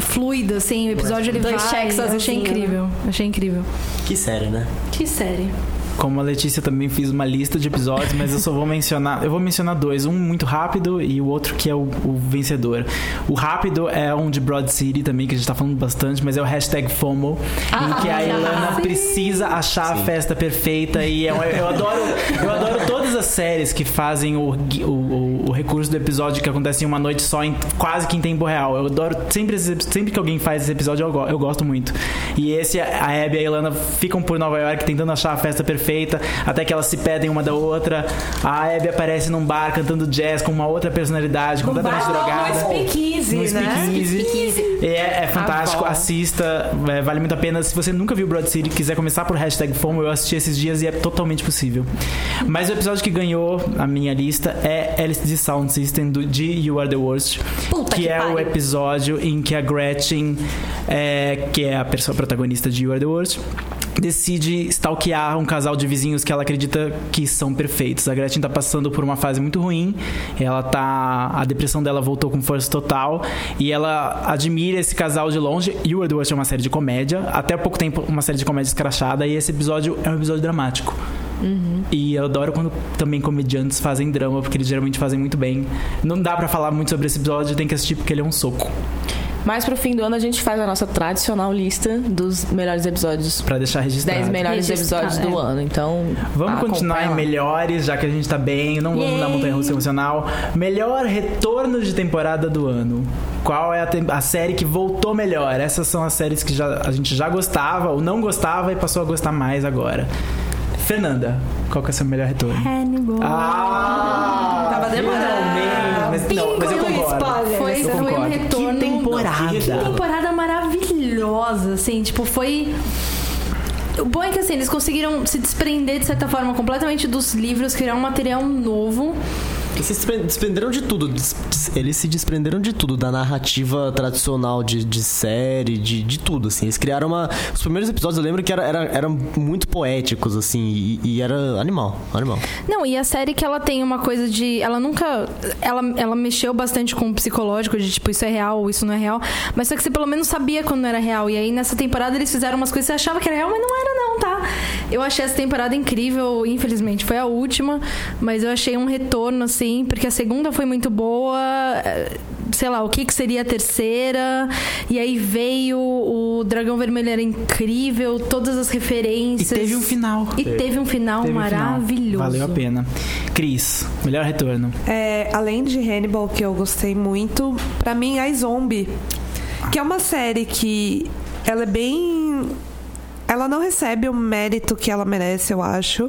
Fluido, assim, o episódio ele Dois vai. cheques Eu achei sozinho, incrível. Achei incrível. Que série, né? Que série. Como a Letícia também fiz uma lista de episódios, mas eu só vou mencionar. Eu vou mencionar dois, um muito rápido e o outro que é o, o vencedor. O rápido é um de Broad City também, que a gente tá falando bastante, mas é o hashtag FOMO, em que a Ilana precisa achar a festa perfeita. E é um- eu, adoro, eu adoro todas as séries que fazem o, o, o- recurso do episódio que acontece em uma noite só, em, quase que em tempo real. Eu adoro. Sempre, sempre que alguém faz esse episódio, eu, eu gosto muito. E esse, a Abby e a Ilana ficam por Nova York tentando achar a festa perfeita, até que elas se pedem uma da outra. A Abby aparece num bar cantando jazz com uma outra personalidade, completamente drogada. No Speakeasy, No né? Speakeasy. É, é fantástico, Avó. assista, é, vale muito a pena. Se você nunca viu Broad City e quiser começar por hashtag FOMO, eu assisti esses dias e é totalmente possível. Mas o episódio que ganhou a minha lista é LCD Sound System do, de You Are The Worst. Puta que que é o episódio em que a Gretchen, é, que é a pessoa protagonista de You Are The Worst, decide stalkear um casal de vizinhos que ela acredita que são perfeitos. A Gretchen tá passando por uma fase muito ruim, ela tá a depressão dela voltou com força total e ela admira esse casal de longe. Are The Worst é uma série de comédia, até há pouco tempo uma série de comédia escrachada e esse episódio é um episódio dramático. E eu adoro quando também comediantes fazem drama, porque eles geralmente fazem muito bem. Não dá pra falar muito sobre esse episódio, tem que assistir porque ele é um soco. Mas pro fim do ano a gente faz a nossa tradicional lista dos melhores episódios. Pra deixar registrado. 10 melhores Registrado, episódios do é. ano. Então. Vamos continuar em melhores, já que a gente tá bem, não vamos na Yay! montanha russa emocional. Melhor retorno de temporada do ano. Qual é a, a série que voltou melhor? Essas são as séries que já, a gente já gostava ou não gostava e passou a gostar mais agora. Fernanda, qual que é o seu melhor retorno? Hannibal. Ah! Tava demorando. Mas, não, mas eu concordo. spoiler. Foi, Eu foi um concordo. retorno. Temporada. Que temporada maravilhosa, assim, tipo, foi. O bom é que assim, eles conseguiram se desprender, de certa forma, completamente dos livros, criar um material novo. Eles se despre- desprenderam de tudo. Eles se desprenderam de tudo, da narrativa tradicional de, de série, de, de tudo, assim. Eles criaram uma. Os primeiros episódios eu lembro que era, era, eram muito poéticos, assim, e, e era animal, animal. Não, e a série que ela tem uma coisa de. Ela nunca. Ela, ela mexeu bastante com o psicológico, de tipo, isso é real ou isso não é real. Mas só que você pelo menos sabia quando não era real. E aí nessa temporada eles fizeram umas coisas que você achava que era real, mas não era, não, tá? Eu achei essa temporada incrível, infelizmente. Foi a última, mas eu achei um retorno, assim, porque a segunda foi muito boa. eh, Sei lá, o que, que seria a terceira? E aí veio o Dragão Vermelho era incrível, todas as E referências. teve um final. E teve um final Teve um final. maravilhoso. Valeu a pena. Cris, melhor retorno. É, além de Hannibal, que eu gostei muito, pra mim, a Zombie. Que é uma série que ela é bem ela não recebe o mérito que ela merece, eu acho.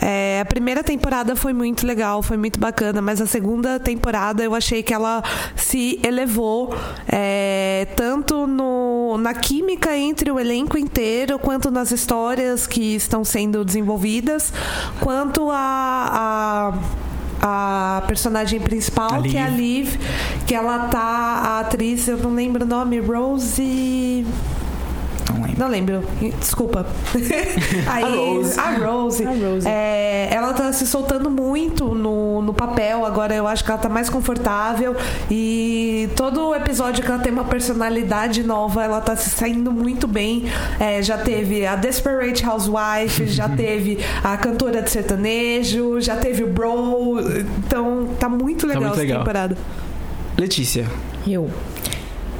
É, a primeira temporada foi muito legal, foi muito bacana, mas a segunda temporada eu achei que ela se elevou é, tanto no, na química entre o elenco inteiro, quanto nas histórias que estão sendo desenvolvidas, quanto a- a a personagem principal, A que é a Liv. Que ela tá, a atriz, eu não lembro o nome, Rose. Não lembro. Não lembro, desculpa. Aí, A Rose. A Rose. A Rose. É, ela tá se soltando muito no, no papel, agora eu acho que ela tá mais confortável. E todo episódio que ela tem uma personalidade nova, ela tá se saindo muito bem. É, já teve a Desperate Housewife, já teve a cantora de sertanejo, já teve o Bro. Então tá muito legal muito essa legal. temporada. Letícia. Eu.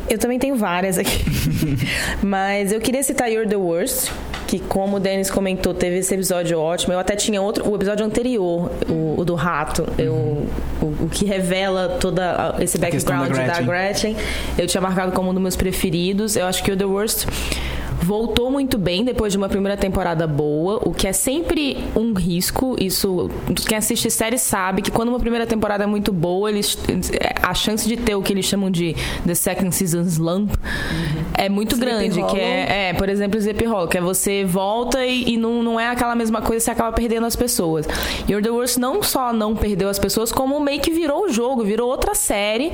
Eu também tenho várias aqui. Mas eu queria citar You're the Worst, que como o Denis comentou, teve esse episódio ótimo. Eu até tinha outro, o episódio anterior, o, o do rato, eu, o, o que revela todo esse questão da background da Gretchen. Gretchen. Eu tinha marcado como um dos meus preferidos. Eu acho que o The Worst voltou muito bem depois de uma primeira temporada boa, o que é sempre um risco. Isso quem assiste série sabe que quando uma primeira temporada é muito boa, eles a chance de ter o que eles chamam de the second season slump é muito grande, que é, é, por exemplo, Sleepy Hollow, que é você volta e, e não, não é aquela mesma coisa, você acaba perdendo as pessoas. You're the Worst não só não perdeu as pessoas, como meio que virou o jogo, virou outra série.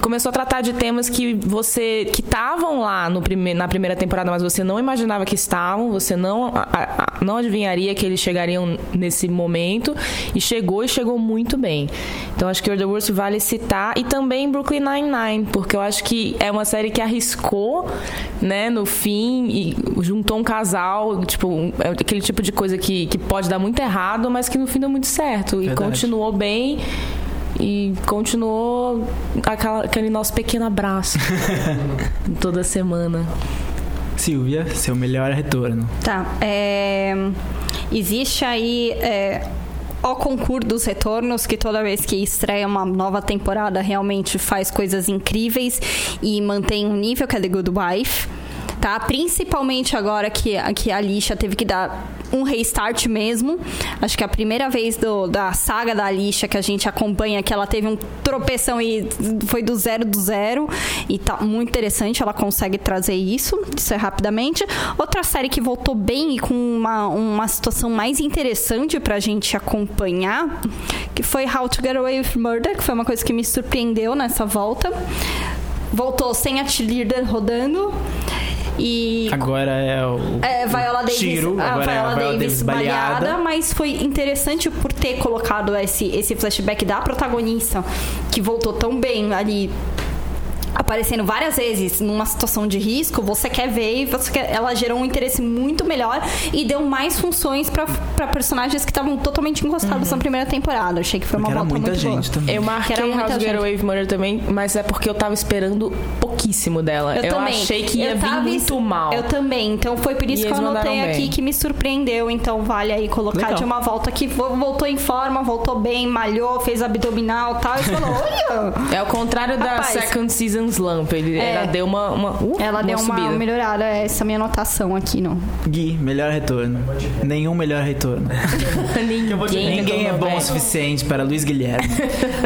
Começou a tratar de temas que você que estavam lá no prime, na primeira temporada, mas você não imaginava que estavam, você não a- a- não adivinharia que eles chegariam nesse momento e chegou e chegou muito bem. Então acho que the Worst vale citar e também Brooklyn Nine-Nine, porque eu acho que é uma série que arriscou, né, no fim e juntou um casal, tipo, é aquele tipo de coisa que, que pode dar muito errado, mas que no fim deu muito certo e Verdade. continuou bem. E continuou aquela- aquele nosso pequeno abraço toda semana. Silvia, seu melhor retorno. Tá. é, existe aí é, o concurso dos retornos, que toda vez que estreia uma nova temporada realmente faz coisas incríveis e mantém um nível que é The Good Wife. Tá? Principalmente agora que, que a Alicia teve que dar um restart mesmo. Acho que é a primeira vez do- da saga da Alicia que a gente acompanha que ela teve um tropeção e foi do zero do zero. E tá muito interessante, ela consegue trazer isso, isso é rapidamente. Outra série que voltou bem e com uma, uma situação mais interessante pra gente acompanhar, que foi How to Get Away with Murder, que foi uma coisa que me surpreendeu nessa volta. Voltou sem a cheerleader rodando. E Agora é o. é, Viola Davis, Tiro, a agora é a Viola Viola Davis Davis baleada. baleada, mas foi interessante por ter colocado esse, esse flashback da protagonista, que voltou tão bem ali. Aparecendo várias vezes numa situação de risco, você quer ver e você quer, ela gerou um interesse muito melhor e deu mais funções pra pra personagens que estavam totalmente encostados na primeira temporada. Achei que foi uma volta muita muito gente boa. também. Eu Que marquei era House muita gente. Away with Murder também, mas é porque eu tava esperando pouquíssimo dela. Eu, também. achei que ia Eu vir muito es- mal. Eu também. Então foi por isso E que eu anotei aqui bem. que me surpreendeu. Então vale aí colocar Legal. de uma volta que vo- voltou em forma, voltou bem, malhou, fez abdominal e tal. E falou: olha! É o contrário da Rapaz. Second Season Slump. Ele, É. Ela deu uma, uma, uh, Ela deu uma subida. melhorada. Essa é a minha anotação aqui, não. Gui, melhor retorno. Nenhum melhor retorno. Ninguém, Ninguém é bom o suficiente para Luiz Guilherme.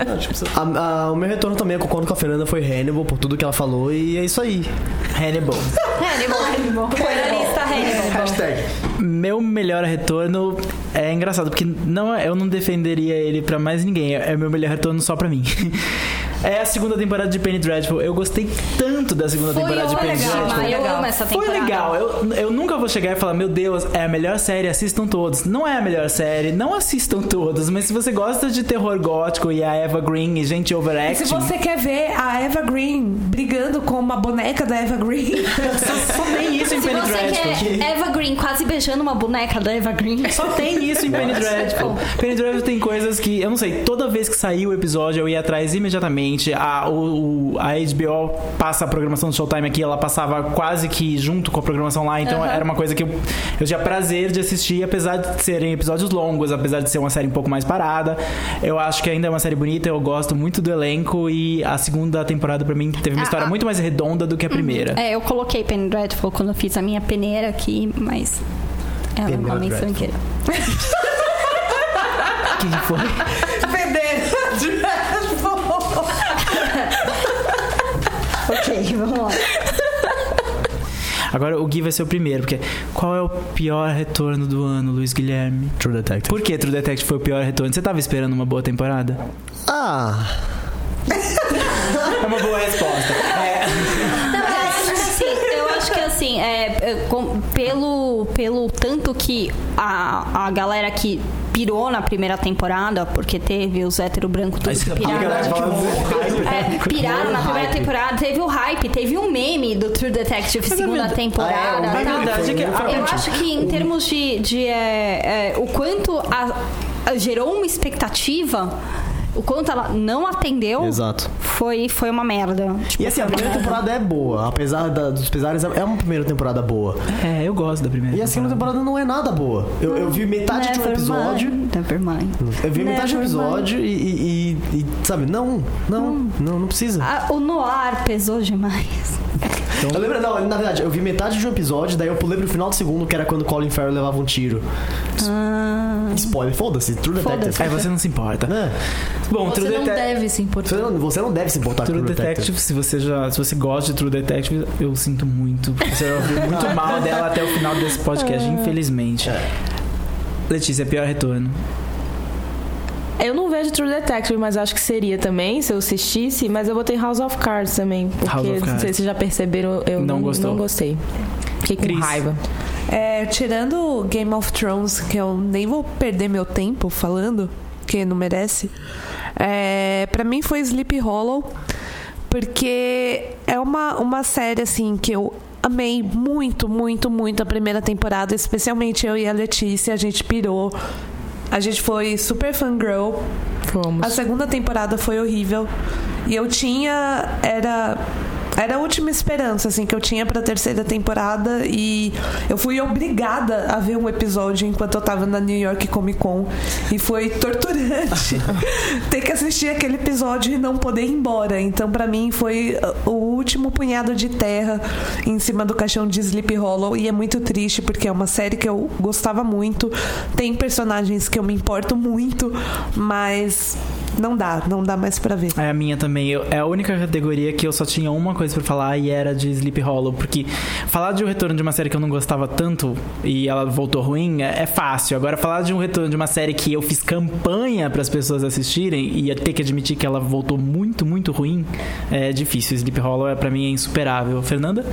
Não, tipo, a- a- o meu retorno também, eu concordo com a Fernanda, foi Hannibal, por tudo que ela falou, e é isso aí. Hannibal. Hannibal, Hannibal. Foi na lista Hannibal. Hashtag. Meu melhor retorno é engraçado, porque não, é- eu não defenderia ele pra mais ninguém. É é meu melhor retorno só pra mim. É a segunda temporada de Penny Dreadful. Eu gostei tanto da segunda Foi temporada de Penny ótima. Dreadful. Eu amo essa Foi temporada. legal. Eu, eu nunca vou chegar e falar, meu Deus, é a melhor série, assistam todos. Não é a melhor série, não assistam todos. Mas se você gosta de terror gótico e a Eva Green e gente E overacting... se você quer ver a Eva Green brigando com uma boneca da Eva Green, Só, só tem isso em Se Penny você Dreadful. quer Eva Green quase beijando uma boneca da Eva Green. Só tem isso em Penny Dreadful. Penny Dreadful tem coisas que, eu não sei, toda vez que saiu o episódio eu ia atrás imediatamente. Diariamente. A, o, o- a HBO passa a programação do Showtime aqui, ela passava quase que junto com a programação lá, então era uma coisa que eu, eu tinha prazer de assistir, apesar de serem episódios longos, apesar de ser uma série um pouco mais parada. Eu acho que ainda é uma série bonita, eu gosto muito do elenco e a segunda temporada pra mim teve uma história muito mais redonda do que a primeira. É, eu coloquei Penny Dreadful quando eu fiz a minha peneira aqui, mas ela é uma menção inteira. que foi? ok, vamos lá. Agora o Gui vai ser o primeiro, porque qual é o pior retorno do ano, Luiz Guilherme? True Detective. Por que True Detective foi o pior retorno? Você tava esperando uma boa temporada? Ah, É uma boa resposta. Não, acho que assim, eu acho que assim, é, é, com- pelo, pelo tanto que a, a galera que pirou na primeira temporada, porque teve os hétero branco todos que piraram. É, piraram na primeira temporada, teve o hype, teve o meme do True Detective segunda temporada. Ah, é, tal. verdade é que eu acho que em termos de, de é, é, o quanto a- a- gerou uma expectativa, o quanto ela não atendeu, exato. foi, foi uma merda. Tipo, E assim, a primeira temporada é boa. Apesar da- dos pesares, é uma primeira temporada boa. É, eu gosto da primeira. E a segunda temporada não é nada boa. Eu, eu vi metade de um Never episódio. mind, Never mind. Eu vi metade de um Never episódio e, e- e- e, sabe, não, não, não, não precisa. Ah, o noir pesou demais. Eu lembro, não, na verdade, eu vi metade de um episódio, daí eu pulei pro final do segundo, que era quando Colin Farrell levava um tiro. Ah, Spoiler, foda-se, True Detective. Aí você não se importa. É. Bom, Você True não Detective. deve se importar. Você, não, você não deve se importar True com True Detective, se você já, se você gosta de True Detective, eu sinto muito. Você ouviu muito mal dela até o final desse podcast, infelizmente. Letícia, pior retorno. Eu não vejo True Detective, mas acho que seria também se eu assistisse. Mas eu botei House of Cards também. Porque, House of não Cards. sei se vocês já perceberam, eu Não não, gostou. não gostei. Fiquei com raiva. É, tirando Game of Thrones, que eu nem vou perder meu tempo falando, que não merece. É, para mim foi Sleep Hollow, porque é uma, uma série assim que eu amei muito, muito, muito a primeira temporada, especialmente eu e a Letícia, a gente pirou. A gente foi super fangirl. Fomos. A segunda temporada foi horrível. E eu tinha. Era. Era a última esperança, assim, que eu tinha pra terceira temporada. E eu fui obrigada a ver um episódio enquanto eu tava na New York Comic Con. E foi torturante ter que assistir aquele episódio e não poder ir embora. Então, pra mim, foi uh, o último punhado de terra em cima do caixão de Sleep Hollow. E é muito triste, porque é uma série que eu gostava muito. Tem personagens que eu me importo muito, mas não dá, não dá mais pra ver. É a minha também. Eu- é a única categoria que eu só tinha uma coisa pra falar e era de Sleep Hollow. Porque falar de um retorno de uma série que eu não gostava tanto e ela voltou ruim é, é fácil. Agora, falar de um retorno de uma série que eu fiz campanha para as pessoas assistirem e ter que admitir que ela voltou muito, muito ruim é difícil. Sleep Hollow é, pra mim é insuperável. Fernanda?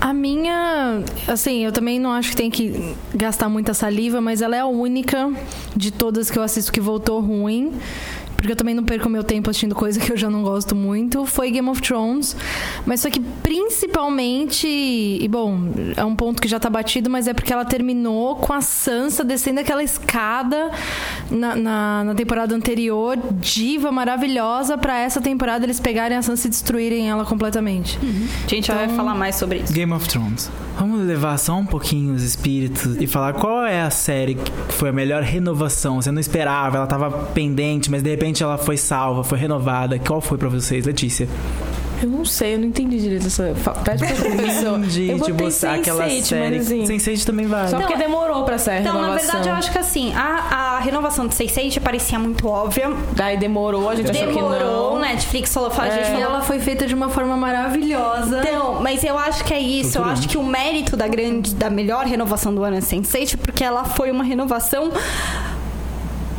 A minha, assim, eu também não acho que tem que gastar muita saliva, mas ela é a única de todas que eu assisto que voltou ruim. Porque eu também não perco meu tempo assistindo coisa que eu já não gosto muito. Foi Game of Thrones. Mas só que principalmente. E bom, é um ponto que já tá batido, mas é porque ela terminou com a Sansa descendo aquela escada na, na, na temporada anterior, diva maravilhosa, pra essa temporada eles pegarem a Sansa e destruírem ela completamente. a gente vai falar mais sobre isso. Game of Thrones. Vamos levar só um pouquinho os espíritos e falar qual é a série que foi a melhor renovação. Você não esperava, ela tava pendente, mas de repente ela foi salva, foi renovada. Qual foi pra vocês, Letícia? Eu não sei, eu não entendi direito essa. Pede pra pessoa. Entendi, eu tipo, Sense8, aquela série. assim, Sense8 também vai. Só porque demorou pra a Então, na renovação. verdade, eu acho que assim, a, a renovação do Sense8 parecia muito óbvia. Daí demorou, a gente achou que Demorou, não. Netflix falou, fala, gente, E vamos ela foi feita de uma forma maravilhosa. Então, mas eu acho que é isso. Eu acho que o mérito da grande, da melhor renovação do ano é Sense8, porque ela foi uma renovação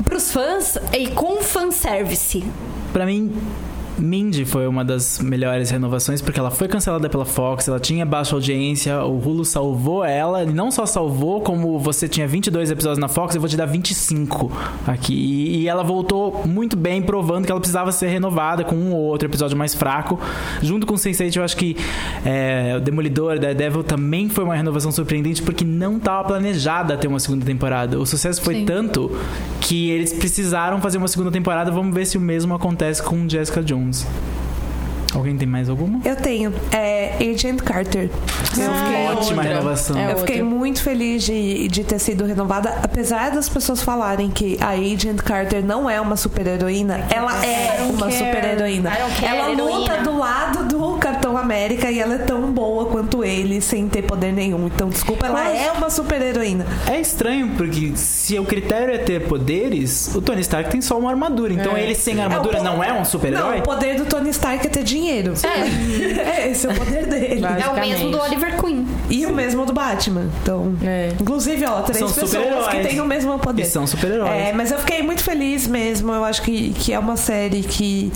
pros fãs e com fanservice. Pra mim, Mindy foi uma das melhores renovações porque ela foi cancelada pela Fox, ela tinha baixa audiência, o Hulu salvou ela, e não só salvou, como você tinha 22 episódios na Fox, eu vou te dar 25 aqui. E, e ela voltou muito bem, provando que ela precisava ser renovada com um ou outro episódio mais fraco. Junto com o Sense8, eu acho que é, o Demolidor, Daredevil também foi uma renovação surpreendente porque não estava planejada ter uma segunda temporada. O sucesso foi Sim. tanto que eles precisaram fazer uma segunda temporada. Vamos ver se o mesmo acontece com Jessica Jones. games. Alguém tem mais alguma? Eu tenho. É Agent Carter. Eu fiquei, Ótima outra. renovação. É eu fiquei outra. muito feliz de, de ter sido renovada. Apesar das pessoas falarem que a Agent Carter não é uma super-heroína, ela é uma care. super-heroína. Ela luta heroína. do lado do Capitão América e ela é tão boa quanto ele, sem ter poder nenhum. Então, desculpa, ela Mas- é uma super-heroína. É estranho, porque se o critério é ter poderes, o Tony Stark tem só uma armadura. Então ele sem armadura É o po- não é um Não, super-herói? o poder do Tony Stark é ter dinheiro. É. Esse é o poder dele. É o mesmo do Oliver Queen. E o mesmo do Batman. Então, É. inclusive, ó, três São pessoas que têm o mesmo poder. E são super-heróis. É, mas eu fiquei muito feliz mesmo. Eu acho que, que é uma série que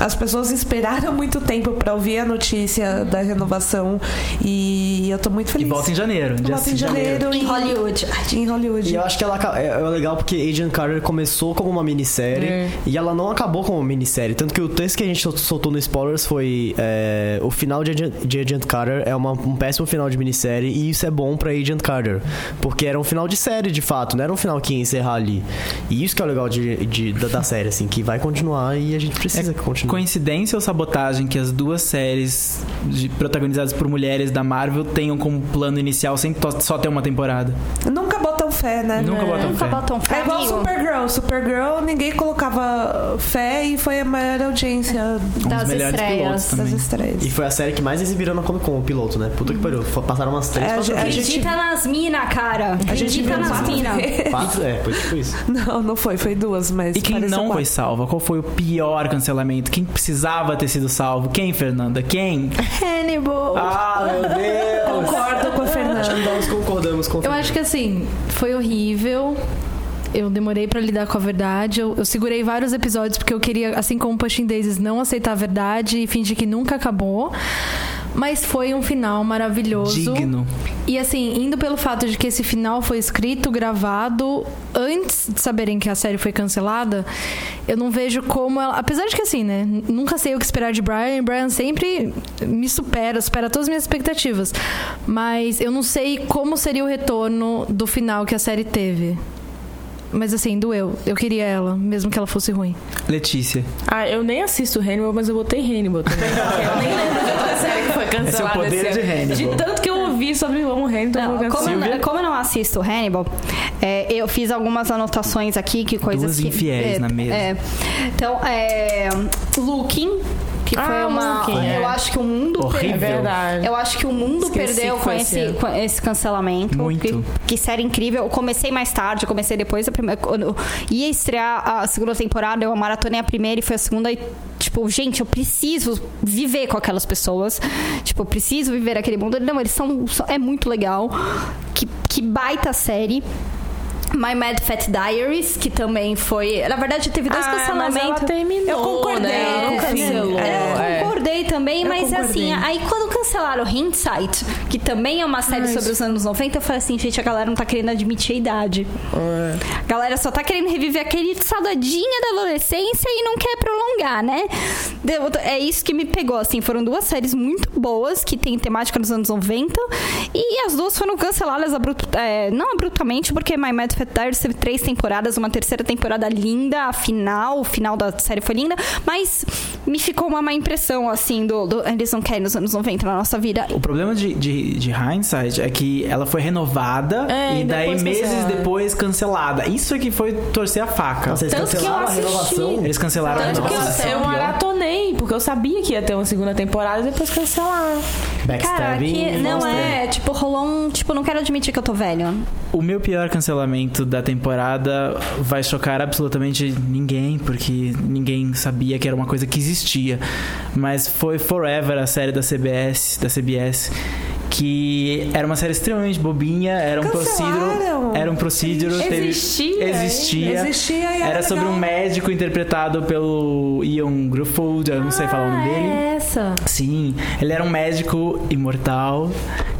as pessoas esperaram muito tempo pra ouvir a notícia da renovação e eu tô muito E feliz. volta em janeiro. Volta em 5 de janeiro Em Hollywood. Em Hollywood. E eu acho que ela é, é legal porque Agent Carter começou como uma minissérie É. e ela não acabou como uma minissérie. Tanto que o texto que a gente sol- soltou no Spoilers foi é, o final de Agent, de Agent Carter é uma- um péssimo final de minissérie e isso é bom pra Agent Carter. Porque era um final de série, de fato, não era um final que ia encerrar ali. E isso que é o legal de, de- da, da série, assim, que vai continuar e a gente precisa que continue. Coincidência ou sabotagem que as duas séries de- protagonizadas por mulheres da Marvel tenham como plano inicial sempre só ter uma temporada? Nunca botam fé, né? Nunca botam Nunca fé. botam fé, É igual amigo. Supergirl. Supergirl, ninguém colocava fé e foi a maior audiência Um dos Das melhores estreias. Pilotos também. E foi a série que mais exibiram na Comic Con, o piloto, né? Puta que pariu. F- Passaram umas três, É, quatro a gente- Acredita nas minas, cara. A gente Acredita nas vezes. Quatro? É, foi tipo isso. Não, não foi. Foi duas, mas E quem não foi quatro. salva? Qual foi o pior cancelamento? Quem precisava ter sido salvo? Quem, Fernanda? Quem? Hannibal. Ah, meu Deus! Concordo com a Acho que Fernanda. nós concordamos com o Eu acho que assim, foi horrível. Eu demorei pra lidar com a verdade. Eu, eu segurei vários episódios porque eu queria, assim como Pushing Daisies, não aceitar a verdade e fingir que nunca acabou. Mas foi um final maravilhoso. Digno. E assim, indo pelo fato de que esse final foi escrito, gravado antes de saberem que a série foi cancelada, eu não vejo como ela. Apesar de que assim, né? Nunca sei o que esperar de Brian. Brian sempre me supera, supera todas as minhas expectativas. Mas eu não sei como seria o retorno do final que a série teve. Mas assim, doeu. Eu queria ela, mesmo que ela fosse ruim. Letícia. Ah, eu nem assisto Hannibal, mas eu botei Hannibal também. eu nem lembro de outra série que foi cancelada Esse é o poder esse de. Hannibal. De tanto que eu ouvi sobre como Hannibal Não, como, eu, como eu não assisto Hannibal, é, eu fiz algumas anotações aqui, que coisas Duas que... infiéis é, na mesa. é. Então, é... Looking, que Ah, foi uma... Looking, eu é. acho que o mundo... Horrível. É verdade. Eu acho que o mundo Esqueci perdeu com esse, com esse cancelamento. Muito. Que, que série incrível. Eu comecei mais tarde, eu comecei depois da primeira. Quando eu ia estrear a segunda temporada, eu maratonei a primeira e foi a segunda. E, tipo, gente, eu preciso viver com aquelas pessoas. Tipo, eu preciso viver aquele mundo. Não, eles são. são- É muito legal. Que, que baita série. My Mad Fat Diaries, que também foi. Na verdade, teve dois Ah, mas cancelamentos. ela terminou, Eu concordei, né? Ela cancelou. É, É. eu concordei também, Eu mas concordei. assim, aí quando cancelaram Hindsight, que também é uma série sobre os anos 90, eu falei assim, gente, a galera não tá querendo admitir a idade. A galera só tá querendo reviver aquele saudadinha da adolescência e não quer prolongar, né? É isso que me pegou, assim, foram duas séries muito boas, que tem temática dos anos 90, e as duas foram canceladas é, não abruptamente, porque My Mad Fat Diaries teve três temporadas, uma terceira temporada linda, a final, o final da série foi linda, mas me ficou uma má impressão, assim, do, do- eles não querem nos anos 90 na nossa vida. O problema de, de, de Hindsight é que ela foi renovada É, e e daí depois meses cancelada. depois cancelada. Isso é que foi torcer a faca. Nossa, eles Tanto que eu cancelaram a assisti. renovação. Eles cancelaram a Tanto que renovação. eu, eu maratonei, porque eu sabia que ia ter uma segunda temporada e depois cancelaram. Cara, Backstabbing. que não mostra. é, tipo, rolou um, tipo, não quero admitir que eu tô velho. O meu pior cancelamento da temporada vai chocar absolutamente ninguém, porque ninguém sabia que era uma coisa que existia. Mas foi Forever, a série da CBS, da CBS, que era uma série extremamente bobinha, era um proceduro, era um proceduro, teve- Existia, existia, era era sobre um médico interpretado pelo Ian Gruffudd, eu não sei falar o nome dele. É essa. Sim, ele era um médico imortal,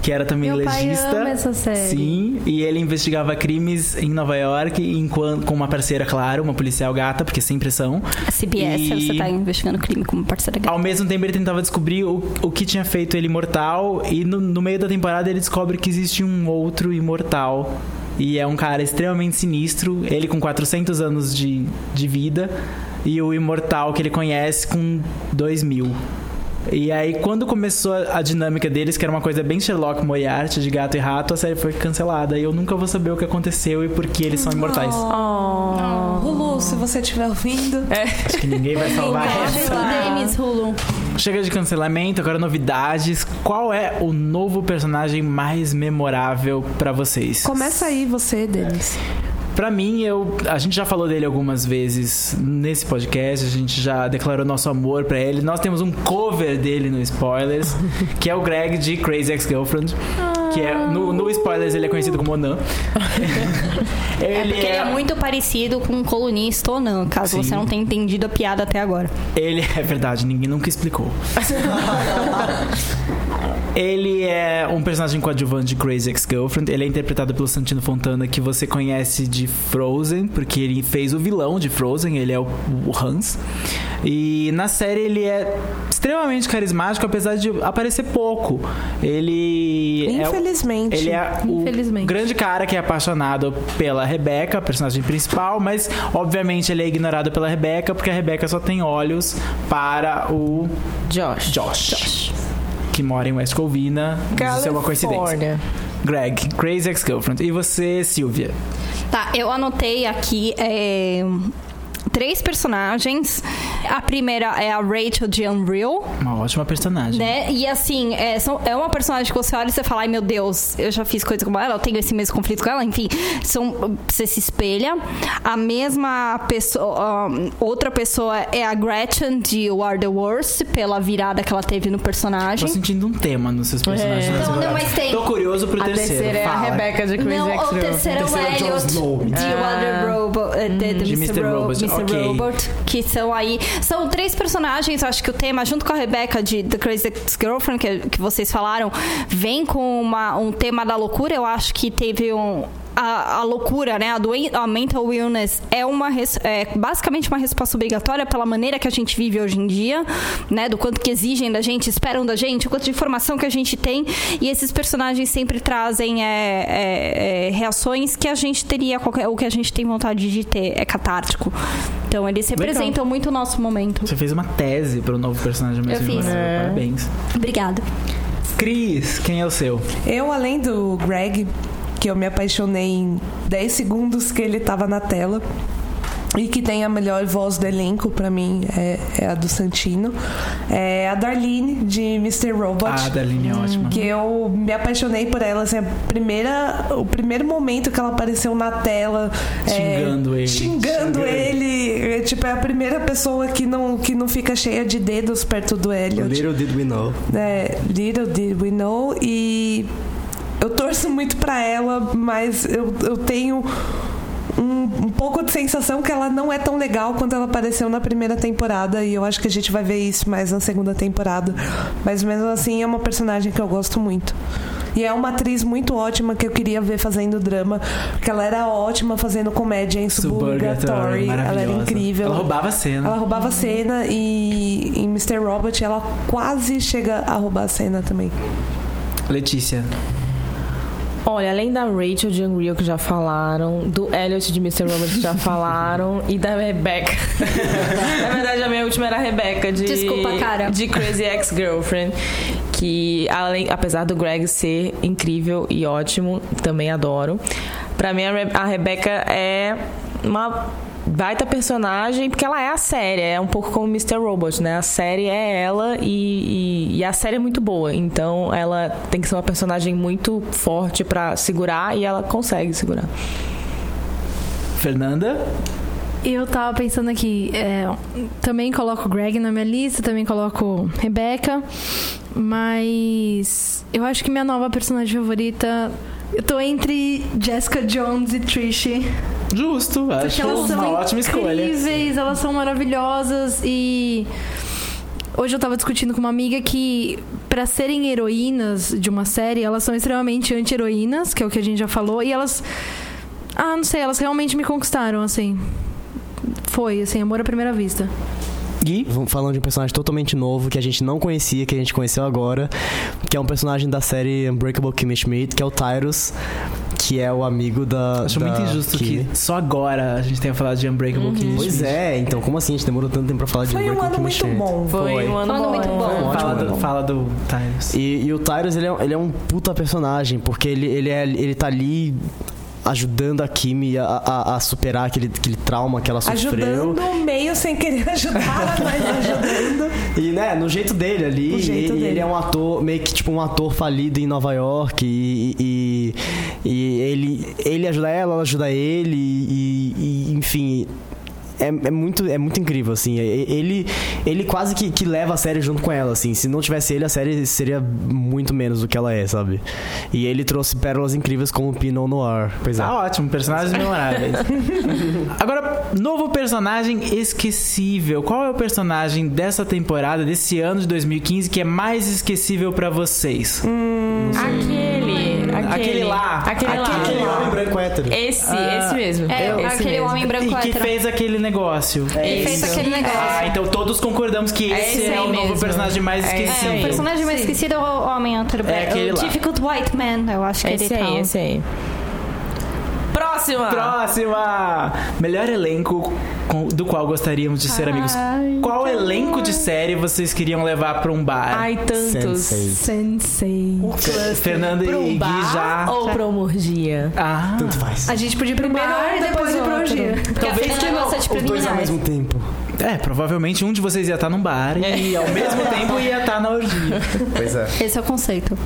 que era também Meu pai legista. ama essa série. Sim, e ele investigava crimes em Nova York enquanto, com uma parceira, claro, uma policial gata, porque sempre são. A CBS, E- você tá investigando crime como parceira gata. Ao mesmo tempo, ele tentava descobrir o, o que tinha feito ele imortal, e no, no meio da temporada ele descobre que existe um outro imortal E é um cara extremamente sinistro. Ele com 400 anos de, de vida. E o imortal que ele conhece com 2 mil. E aí, quando começou a dinâmica deles, que era uma coisa bem Sherlock Moriarty, de gato e rato, a série foi cancelada. E eu nunca vou saber o que aconteceu e por que eles são imortais. Lulu, se você estiver ouvindo. Acho que ninguém vai salvar essa. Denis Hulu. Chega de cancelamento, agora novidades. Qual é o novo personagem mais memorável pra vocês? Começa aí você, Denis. Pra mim, eu, a gente já falou dele algumas vezes nesse podcast, a gente já declarou nosso amor pra ele. Nós temos um cover dele no Spoilers, que é o Greg de Crazy Ex-Girlfriend. Que é, no, no Spoilers ele é conhecido como Onan. É ele porque ele é muito parecido com um colunista não, caso Sim. você não tenha entendido a piada até agora. Ele é verdade, ninguém nunca explicou. ele é um personagem coadjuvante de Crazy Ex-Girlfriend. Ele é interpretado pelo Santino Fontana, que você conhece de Frozen, porque ele fez o vilão de Frozen, ele é o, o Hans. E na série ele é extremamente carismático, apesar de aparecer pouco. Ele é o- Infelizmente. ele é o Infelizmente. grande cara que é apaixonado pela Rebecca, a personagem principal, mas obviamente ele é ignorado pela Rebecca porque a Rebecca só tem olhos para o Josh. Josh, que mora em West Covina. Isso é uma coincidência. Greg, Crazy Ex-Girlfriend. E você, Silvia? Tá, eu anotei aqui é, três personagens. A primeira é a Rachel de Unreal. Uma ótima personagem. Né? E assim, é, são- é uma personagem que você olha e você fala, ai meu Deus, eu já fiz coisa como ela, eu tenho esse mesmo conflito com ela, enfim, são, você se espelha. A mesma pessoa, um, outra pessoa é a Gretchen de Are the Worst, pela virada que ela teve no Tô personagem. sentindo um tema nos seus personagens. É. Não, não, mas tem- Tô curioso pro A terceiro. terceira é a fala. Rebecca de Crazy Não, o terceiro é o terceiro é Elliot de Are the Robot, eh, de, Mr. Mr. Mr. ok. Robot, que são aí. São três personagens, acho que o tema, junto com a Rebecca de The Crazy Ex-Girlfriend, que, que vocês falaram, vem com uma, um tema da loucura. Eu acho que teve um. A, a loucura, né? A, doen a mental illness é uma res- é basicamente uma resposta obrigatória pela maneira que a gente vive hoje em dia, né? Do quanto que exigem da gente, esperam da gente, o quanto de informação que a gente tem. E esses personagens sempre trazem é, é, é, reações que a gente teria, qualquer, o que a gente tem vontade de ter. É catártico. Então, eles representam muito o nosso momento. Você fez uma tese pro novo personagem mais Eu fiz. memorável. É. Parabéns. Obrigada. Cris, quem é o seu? Eu, além do Greg, que eu me apaixonei em 10 segundos que ele tava na tela. E que tem a melhor voz do elenco, pra mim, é, é a do Santino. É a Darlene, de Mr. Robot. Ah, a Darlene é ótima. que eu me apaixonei por ela, assim, a primeira, o primeiro momento que ela apareceu na tela, é, Xingando ele. xingando Xingando. ele, é, tipo, é a primeira pessoa que não, que não fica cheia de dedos perto do Elliot. Little did we know. É, little did we know e eu torço muito pra ela, mas eu, eu tenho um, um pouco de sensação que ela não é tão legal quanto ela apareceu na primeira temporada e eu acho que a gente vai ver isso mais na segunda temporada. Mas mesmo assim é uma personagem que eu gosto muito. E é uma atriz muito ótima que eu queria ver fazendo drama, porque ela era ótima fazendo comédia em Suburgatory. Ela era incrível. Ela roubava a cena. Ela roubava a cena e em Mr. Robot ela quase chega a roubar a cena também. Letícia. Olha, além da Rachel de Unreal que já falaram, do Elliot de Mr. Robot que já falaram e da Rebecca. Na verdade, a minha última era a Rebecca de Desculpa, cara. de Crazy Ex-Girlfriend, que além, apesar do Greg ser incrível e ótimo, também adoro. Pra mim a, Re a Rebecca é uma baita personagem, porque ela é a série, é um pouco como Mr. Robot, né? A série é ela e, e, e a série é muito boa, então ela tem que ser uma personagem muito forte pra segurar e ela consegue segurar. Fernanda. Eu tava pensando aqui, é, também coloco o Greg na minha lista, também coloco Rebecca, mas eu acho que minha nova personagem favorita. Eu tô entre Jessica Jones e Trish. Justo, acho Porque elas são uma ótima escolha. incríveis, elas são maravilhosas e hoje eu tava discutindo com uma amiga que pra serem heroínas de uma série, elas são extremamente anti-heroínas, que é o que a gente já falou, e elas ah, não sei, elas realmente me conquistaram assim. Foi, assim, amor à primeira vista. Gui. Vamos falando de um personagem totalmente novo que a gente não conhecia, que a gente conheceu agora, que é um personagem da série Unbreakable Kimmy Schmidt, que é o Tyrus, que é o amigo da. Acho da muito injusto Kimi. que só agora a gente tenha falado de Unbreakable Kimmy Pois Schmidt. é, então como assim? A gente demorou tanto tempo pra falar de Foi um Unbreakable ano Kimmy muito Schmidt? bom. Foi um ano Foi um ano bom. muito bom. Foi um ótimo Fala ano do, bom. fala do Tyrus. E, e o Tyrus, ele é, ele é um puta personagem, porque ele, ele, é, ele tá ali ajudando a Kimi a, a, a superar aquele, aquele trauma que ela sofreu. Ajudando meio sem querer ajudar, mas ajudando. E, né, no jeito dele ali, jeito ele, dele. ele é um ator, meio que tipo um ator falido em Nova York. E, e, e ele, ele ajuda ela, ela ajuda ele, e, e, enfim. É, é muito, é muito incrível, assim. E- Ele, ele quase que, que leva a série junto com ela, assim. Se não tivesse ele, a série seria muito menos do que ela é, sabe? E ele trouxe pérolas incríveis como o Pinot Noir. Pois é. Tá ótimo, personagens memoráveis. Agora, novo personagem esquecível. Qual é o personagem dessa temporada, desse ano de 2015, que é mais esquecível pra vocês? Aquele, aquele. Aquele lá. Aquele lá. Aquele homem branco hétero. Esse, Ah, esse mesmo. É, esse aquele mesmo. homem branco e que hétero. fez aquele negócio. Ele fez aquele negócio. Ah, então todos concordamos que É esse esse é, aí o novo mesmo. personagem mais É esse É, o personagem mais esquecido é o homem hétero. É aquele o lá. Difficult White Man, eu acho que Esse ele aí, tá. esse aí. Próxima! Próxima! Melhor elenco do qual gostaríamos de ser amigos. Qual elenco de série vocês queriam levar pra um bar? Ai, tantos. Sensei. Sensei. Fernanda Pro e Gui bar já. ou pro Morgia? Ah, Tanto faz. A gente podia ir pro bar e depois ir pro orgia. Porque a Fernanda gosta de Os dois ao mesmo tempo. é, provavelmente um de vocês ia estar num bar e ao mesmo tempo ia estar na orgia. Pois é. Esse é o conceito.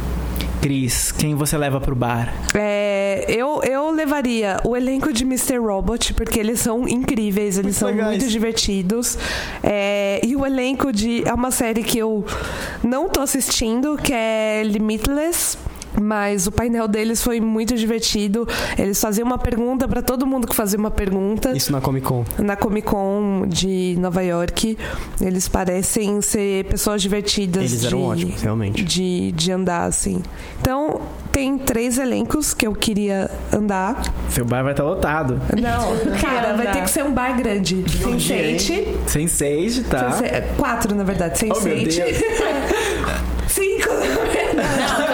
Cris, quem você leva pro bar? É, eu, eu levaria o elenco de Mr. Robot, porque eles são incríveis, eles Muito são legais. muito divertidos. É, e o elenco de. É uma série que eu não tô assistindo, que é Limitless. Mas o painel deles foi muito divertido. Eles faziam uma pergunta pra todo mundo que fazia uma pergunta. Isso na Comic Con. Na Comic Con de Nova York. Eles parecem ser pessoas divertidas. Eles eram de- ótimos, realmente. de, de andar, assim. Então, tem três elencos que eu queria andar. Seu bar vai estar lotado. Não, cara, vai ter que ser um bar grande. Sense8. Sem sage, tá? Sense- Quatro, na verdade. Oh, meu Sense8. Deus. Cinco, na verdade.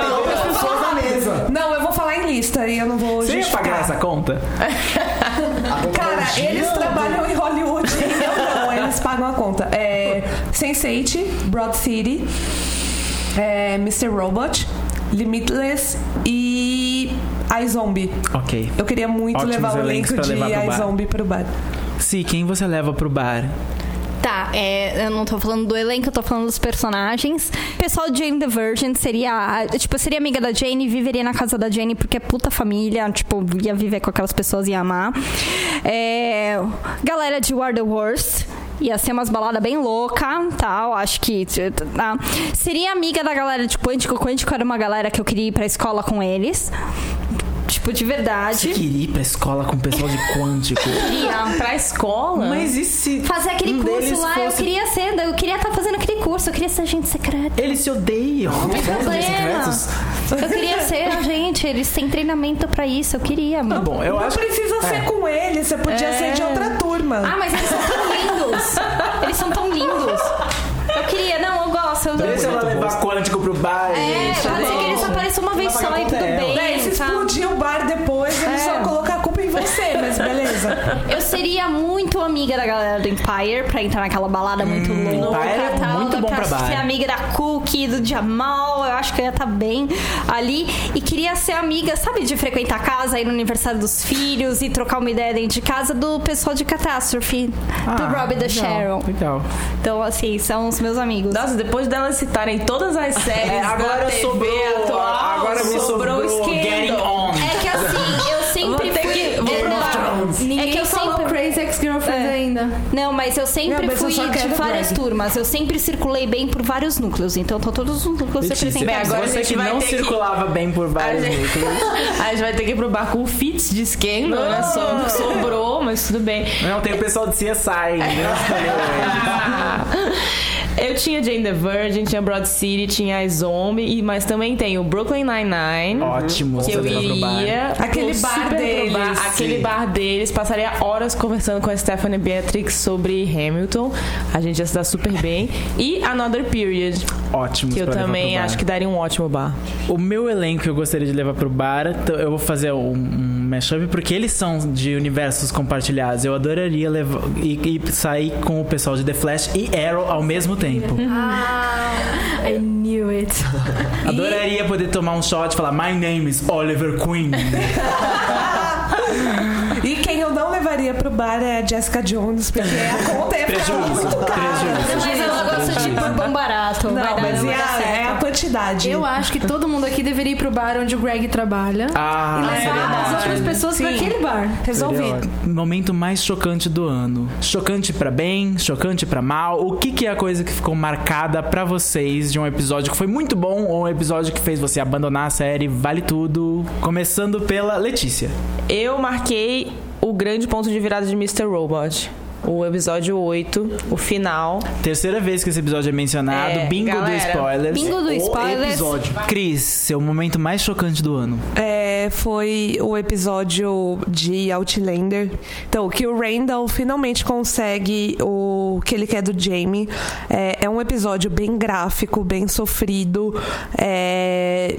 Eu vou falar em lista e eu não vou Você ia justificar. pagar essa conta? Cara, eles trabalham em Hollywood. Eu não, eles pagam a conta. É, Sense8, Broad City, é, Mr. Robot, Limitless e iZombie. Ok. Eu queria muito Ótimos levar o elenco pra de iZombie pro bar. Si, quem você leva pro bar? Tá, é, eu não tô falando do elenco, eu tô falando dos personagens. O pessoal de Jane the Virgin seria. Tipo, seria amiga da Jane, viveria na casa da Jane porque é puta família. Tipo, ia viver com aquelas pessoas e amar. É, galera de War the Worst. Ia ser umas baladas bem louca, tal. Acho que. tá. Seria amiga da galera de Quântico. Quântico era uma galera que eu queria ir pra escola com eles. Tipo, de Você verdade. queria ir pra escola com o pessoal de quântico? Queria. Pra escola? Mas e se Fazer aquele um curso deles lá, eu fosse- queria ser, eu queria estar fazendo aquele curso, eu queria ser agente secreto. Eles se odeiam. Não tem problema. Eu queria ser agente, eles têm treinamento pra isso, eu queria. Tá mano. bom, eu não acho precisa É. ser com ele, você podia ser de outra turma. Ah, mas eles são tão lindos. Eles são tão lindos. Eu queria, não, eu gosto. Eu, Deixa ela levar quântico pro bar. é, apareçam uma vez só e tudo bem. Daí, se tá? explodir o bar depois, eles É. vão colocar a culpa em você, mas beleza. Eu seria muito amiga da galera do Empire pra entrar naquela balada muito louca. Amiga da Cookie, do Jamal. Eu acho que eu ia estar bem ali. E queria ser amiga, sabe, de frequentar a casa, ir no aniversário dos filhos e trocar uma ideia dentro de casa do pessoal de Catástrofe, do Ah, Rob e da Sharon. Legal. Então, assim, são os meus amigos. Nossa, depois delas citarem todas as séries É, agora da TV sobrou- atual, agora me sobrou o Scandal. Getting Não, mas eu sempre Não, mas eu fui só de várias Greg. turmas. Eu sempre circulei bem por vários núcleos. Então, tô todos os núcleos Letícia, representados. agora a você que não ter que- circulava bem por vários A gente- núcleos. A gente vai ter que ir pro bar com o Fitz de Scandal, né? Sobrou, mas tudo bem. Não, tem o pessoal de CSI. né? Eu tinha Jane the Virgin, tinha Broad City, tinha a Zombie, e- mas também tem o Brooklyn Nine-Nine. Ótimo. Que eu pro iria. Aquele bar deles, bar, aquele bar deles. Passaria horas conversando com a Stephanie Beatrix sobre Hamilton. A gente ia se dar super bem. E Another Period, Ótimo. que eu também acho que daria um ótimo bar. O meu elenco eu gostaria de levar pro bar, eu vou fazer um, um mashup, porque eles são de universos compartilhados. Eu adoraria levar e, e sair com o pessoal de The Flash e Arrow ao mesmo tempo. Ah, I knew it. Adoraria poder tomar um shot e falar My name is Oliver Queen. E quem eu não levaria pro bar é a Jessica Jones, porque a conta é Prejuízo. Prejuízo. Mas ela gosta de bourbon barato. Não, mas dar a. quantidade. Eu acho que todo mundo aqui deveria ir pro bar onde o Greg trabalha. Ah, e levar as ótimo. outras pessoas pra Sim. aquele bar. Resolvido. Momento mais chocante do ano. Chocante pra bem, chocante pra mal. O que, que é a coisa que ficou marcada pra vocês de um episódio que foi muito bom ou um episódio que fez você abandonar a série? Vale tudo. Começando pela Letícia. Eu marquei o grande ponto de virada de Mr. Robot. O episódio 8, o final. Terceira vez que esse episódio é mencionado. É, bingo do galera, spoilers. Bingo do O spoilers. episódio. Cris, seu momento mais chocante do ano. É, foi o episódio de Outlander. Então, que o Randall finalmente consegue o que ele quer do Jamie. É, é um episódio bem gráfico, bem sofrido. É,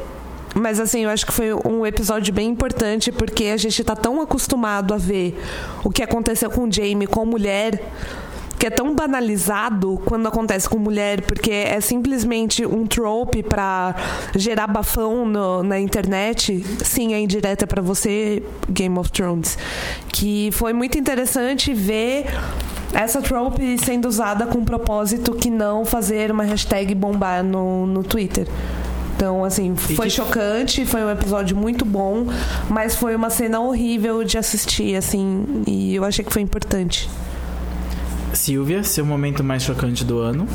Mas assim, eu acho que foi um episódio bem importante porque a gente tá tão acostumado a ver o que aconteceu com o Jamie com mulher que é tão banalizado quando acontece com mulher, porque é simplesmente um trope pra gerar bafão no- na internet. Sim, é indireta pra você, Game of Thrones. Que foi muito interessante ver essa trope sendo usada com propósito que não fazer uma hashtag bombar no, no Twitter. Então, assim, foi chocante, foi um episódio muito bom, mas foi uma cena horrível de assistir, assim, e eu achei que foi importante. Silvia, seu momento mais chocante do ano.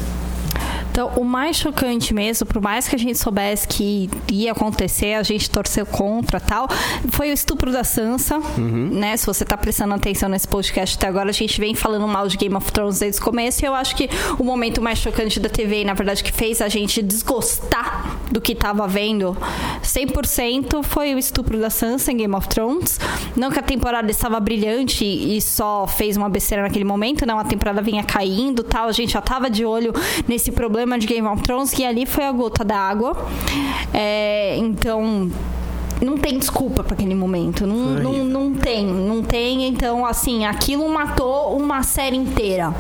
Então, o mais chocante mesmo, por mais que a gente soubesse que ia acontecer, a gente torceu contra tal, foi o estupro da Sansa, né? Se você tá prestando atenção nesse podcast até agora, a gente vem falando mal de Game of Thrones desde o começo, e eu acho que o momento mais chocante da TV, na verdade, que fez a gente desgostar do que tava vendo 100% foi o estupro da Sansa em Game of Thrones. Não que a temporada estava brilhante e só fez uma besteira naquele momento, não, a temporada vinha caindo, tal, a gente já tava de olho nesse problema de Game of Thrones e ali foi a gota d'água. É, então, não tem desculpa para aquele momento. Não, não, não tem, não tem. Então, assim, aquilo matou uma série inteira.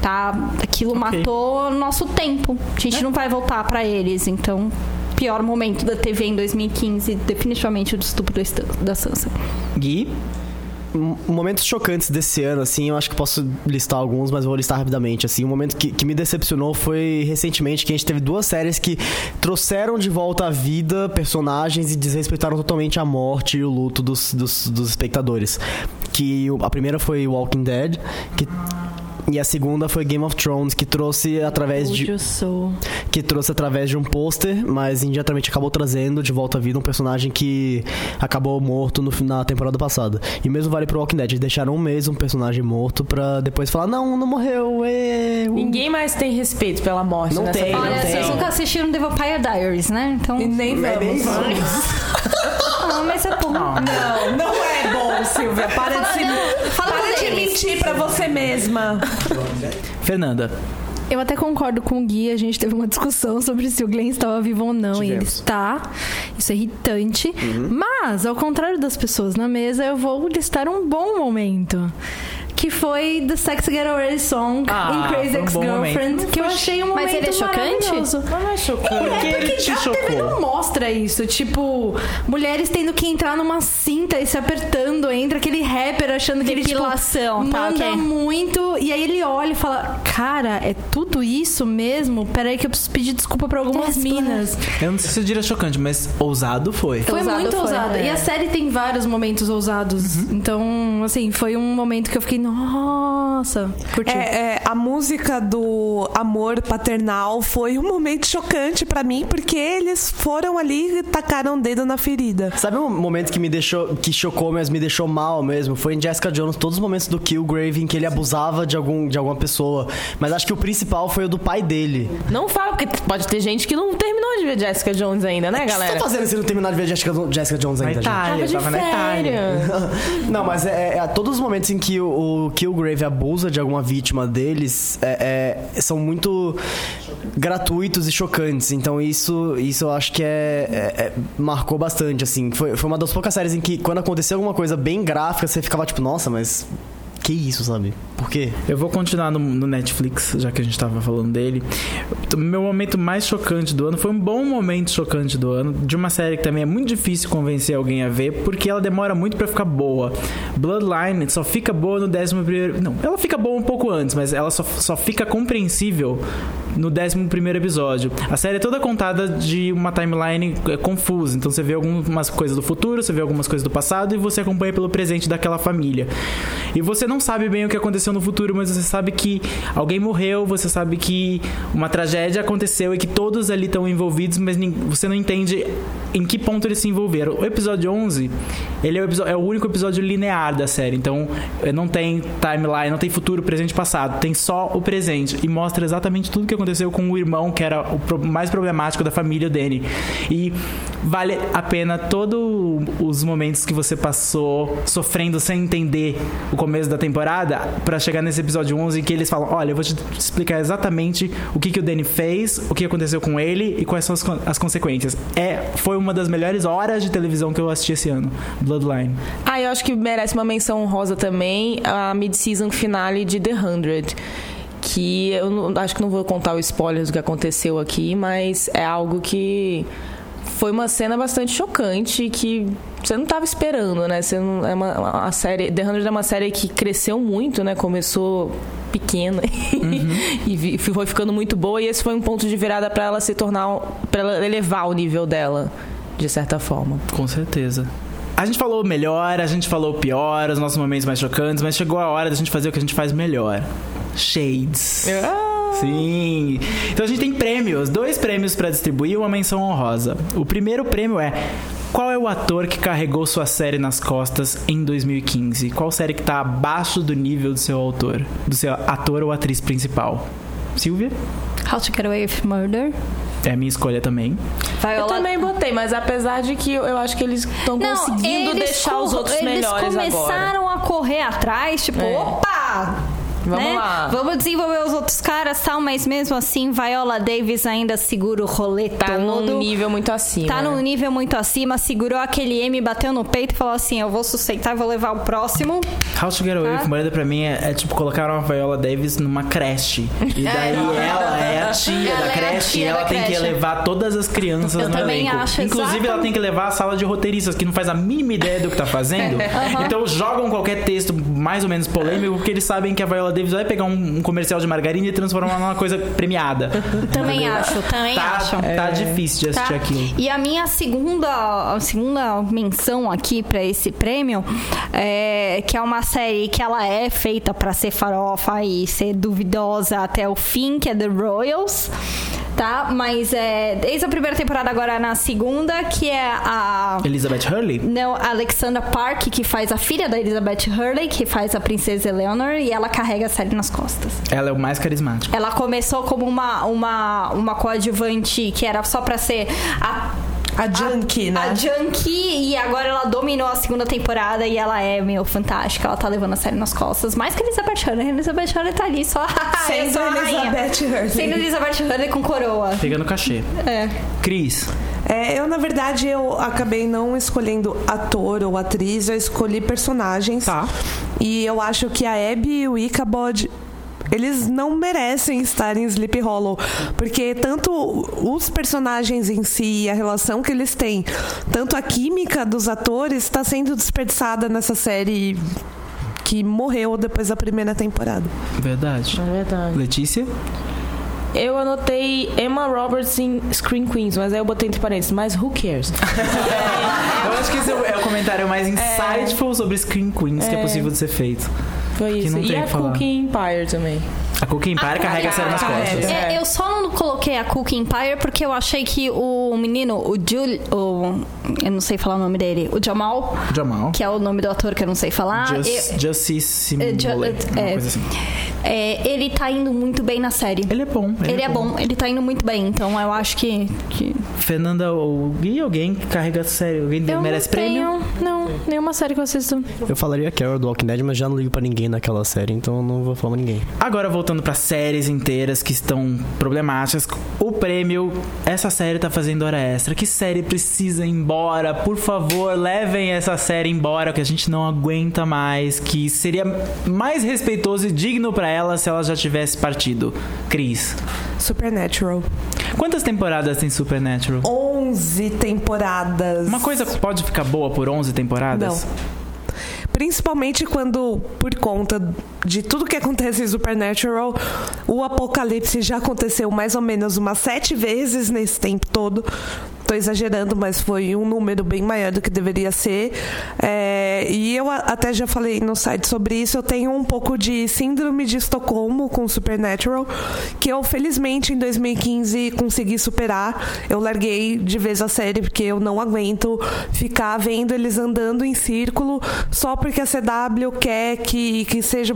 Tá? Aquilo matou o nosso tempo. A gente não vai voltar para eles. Então, pior momento da TV em 2015, definitivamente o estupro da Sansa. Gui, Momentos chocantes desse ano, assim, eu acho que posso listar alguns, mas vou listar rapidamente. Assim, um momento que, que me decepcionou foi recentemente que a gente teve duas séries que trouxeram de volta à vida personagens e desrespeitaram totalmente a morte e o luto dos, dos, dos espectadores. Que a primeira foi Walking Dead, que e a segunda foi Game of Thrones, que trouxe através de que trouxe através de um pôster, mas imediatamente acabou trazendo de volta à vida um personagem que acabou morto no, na temporada passada. E mesmo vale pro Walking Dead, eles deixaram um mês um personagem morto pra depois falar, não, não morreu, ê, uh." Ninguém mais tem respeito pela morte Não nessa tem, não Olha, produção. vocês nunca assistiram The Vampire Diaries, né? Então. E nem vamos. Ah, mas é bom. Não, não é bom, Silvia. Para de, se, para de mentir pra você mesma. Fernanda. Eu até concordo com o Gui, a gente teve uma discussão sobre se o Glenn estava vivo ou não. E ele Tivemos. está. Isso é irritante. Mas, ao contrário das pessoas na mesa, eu vou listar um bom momento. Que foi The Sex Getaway Song Ah, em Crazy um Ex-Girlfriend. Que eu achei um momento Mas ele é chocante? maravilhoso. Não é chocante. Por que É ele porque te a TV chocou? não mostra isso. Tipo, mulheres tendo que entrar numa cinta e se apertando. Entra aquele rapper achando que ele, tipo, Depilação, tá, manda ok. muito. E aí ele olha e fala, cara, é tudo isso mesmo? Peraí que eu preciso pedir desculpa pra algumas Yes, minas. Eu não sei se eu diria chocante, mas ousado foi. Foi Ousado muito foi, ousado. é. E a série tem vários momentos ousados. Então, assim, foi um momento que eu fiquei, Nossa, curti. É, é, a música do amor paternal foi um momento chocante pra mim, porque eles foram ali e tacaram o dedo na ferida. Sabe um momento que me deixou, que chocou, mas me deixou mal mesmo? Foi em Jessica Jones, todos os momentos do Killgrave em que ele abusava de, algum, de alguma pessoa. Mas acho que o principal foi o do pai dele. Não fala, porque pode ter gente que não terminou de ver Jessica Jones ainda, né, O que você galera? tá fazendo se não terminar de ver Jessica, Jessica Jones Na ainda, gente? Itália, Tava de tava na Itália. férias. Não, mas é, é- todos os momentos em que o, o Killgrave abusa de alguma vítima deles é- é- são muito gratuitos e chocantes. Então isso, isso eu acho que é, é- é- marcou bastante, assim. Foi, foi uma das poucas séries em que quando aconteceu alguma coisa bem gráfica, você ficava tipo, nossa, mas que isso, sabe? Por quê? Eu vou continuar no, no Netflix, já que a gente tava falando dele. Meu momento mais chocante do ano foi um bom momento chocante do ano, de uma série que também é muito difícil convencer alguém a ver, porque ela demora muito pra ficar boa. Bloodline só fica boa no 11 primeiro. Não, ela fica boa um pouco antes, mas ela só, só fica compreensível no 11 primeiro episódio. A série é toda contada de uma timeline é, confusa, então você vê algumas coisas do futuro, você vê algumas coisas do passado e você acompanha pelo presente daquela família. E você não sabe bem o que aconteceu no futuro, mas você sabe que alguém morreu, você sabe que uma tragédia aconteceu e que todos ali estão envolvidos, mas você não entende em que ponto eles se envolveram. O episódio 11, ele é o, episo- é o único episódio linear da série, então eh, não tem timeline, não tem futuro, presente passado, tem só o presente e mostra exatamente tudo o que aconteceu com o irmão que era o mais problemático da família, o Danny. E vale a pena todos os momentos que você passou sofrendo sem entender o começo da temporada pra chegar nesse episódio 11 em que eles falam: Olha, eu vou te explicar exatamente o que, que o Danny fez, o que aconteceu com ele e quais são as, as consequências. É, foi uma das melhores horas de televisão que eu assisti esse ano. Bloodline. Ah, eu acho que merece uma menção honrosa também a mid-season finale de The 100. Que eu não- acho que não vou contar o spoiler do que aconteceu aqui, mas é algo que foi uma cena bastante chocante que você não estava esperando, né? Você não, é uma, a série The 100 é uma série que cresceu muito, né? Começou pequena e vi- foi ficando muito boa e esse foi um ponto de virada para ela se tornar para ela elevar o nível dela de certa forma. Com certeza. A gente falou melhor, a gente falou pior, os nossos momentos mais chocantes, mas chegou a hora da gente fazer o que a gente faz melhor. Shades. Sim. Então a gente tem prêmios, dois prêmios pra distribuir e uma menção honrosa. O primeiro prêmio é qual é o ator que carregou sua série nas costas em 2015? Qual série que tá abaixo do nível do seu autor, do seu ator ou atriz principal? Silvia? How to Get Away with Murder. É a minha escolha também. Eu Viola também botei, mas apesar de que eu, eu acho que eles estão conseguindo eles deixar os outros eles melhores agora. começaram a correr atrás, tipo, É. opa! Vamos né? lá. Vamos desenvolver os outros caras tal, mas mesmo assim, Viola Davis ainda segura o rolê Tá todo. num nível muito acima. Tá num nível muito acima, segurou aquele M, bateu no peito e falou assim: Eu vou sustentar, vou levar o próximo. How to Get Away Tá. Murder pra mim é, é tipo colocar uma Viola Davis numa creche. E daí ela é a tia Ela da é creche tia e ela tem que creche. levar todas as crianças Eu no também elenco. acho, Inclusive, ela tem que levar a sala de roteiristas que não faz a mínima ideia do que tá fazendo. Então jogam qualquer texto mais ou menos polêmico porque eles sabem que a Viola Davis vai pegar um, um comercial de margarina e transformar numa coisa premiada. Também acho, também tá, acho. Tá difícil de assistir Tá? aquilo. E a minha segunda, a segunda menção aqui pra esse prêmio é que é uma série que ela é feita pra ser farofa e ser duvidosa até o fim, que é The Royals. Tá? Mas é desde a primeira temporada agora na segunda, que é a Elizabeth Hurley? não, a Alexandra Park, que faz a filha da Elizabeth Hurley, que faz a princesa Eleanor, e ela carrega a série nas costas. Ela é o mais carismático. Ela começou como uma, uma, uma coadjuvante que era só pra ser a. A Junkie, né? A Junkie, e agora ela dominou a segunda temporada e ela é, meu, fantástica. Ela tá levando a série nas costas. Mais que a Elizabeth Hurley. A Elizabeth Hurley tá ali só. Sendo a. Elizabeth Hurley. Sendo Elizabeth Hurley com coroa. Pegando cachê. É. Cris. É, eu, na verdade, eu acabei não escolhendo ator ou atriz, eu escolhi personagens. Tá. E eu acho que a Abby e o Ichabod. Eles não merecem estar em Sleep Hollow, porque tanto os personagens em si e a relação que eles têm, tanto a química dos atores está sendo desperdiçada nessa série que morreu depois da primeira temporada. Verdade. É verdade. Letícia? Eu anotei Emma Roberts em Screen Queens, mas aí eu botei entre parênteses, mas who cares? Eu acho que esse é o- é comentário mais insightful sobre Screen Queens que é possível de ser feito. Foi isso. E a falar. Cookie Empire também. A Cookie Empire carrega a série nas carrega. costas. É. É, eu só não coloquei a Cookie Empire porque eu achei que o menino, o Jul, o eu não sei falar o nome dele, o Jamal, Jamal. que é o nome do ator que eu não sei falar, Just, eu- Justice É, é. coisa assim. é, ele tá indo muito bem na série. Ele é bom. Ele, é bom. ele tá indo muito bem, então eu acho que, que Fernanda, ou e alguém que carrega a série? Alguém Eu merece não prêmio? tenho, não, nenhuma série que eu assisto. Eu falaria Carol do Walking Dead, mas já não ligo pra ninguém naquela série, então eu não vou falar pra ninguém. Agora voltando pra séries inteiras que estão problemáticas, o prêmio essa série tá fazendo hora extra. Que série precisa ir embora? Por favor, levem essa série embora que a gente não aguenta mais, que seria mais respeitoso e digno pra ela se ela já tivesse partido. Cris, Supernatural. quantas temporadas tem Supernatural? 11 temporadas. Uma coisa pode ficar boa por 11 temporadas? Não. Principalmente quando, por conta de tudo que acontece em Supernatural, o apocalipse já aconteceu mais ou menos umas sete vezes nesse tempo todo. Tô exagerando, mas foi um número bem maior do que deveria ser. É, e eu até já falei no site sobre isso. Eu tenho um pouco de síndrome de Estocolmo com Supernatural, que eu felizmente em 2015 consegui superar. Eu larguei de vez a série porque eu não aguento ficar vendo eles andando em círculo só porque a CW quer que, que seja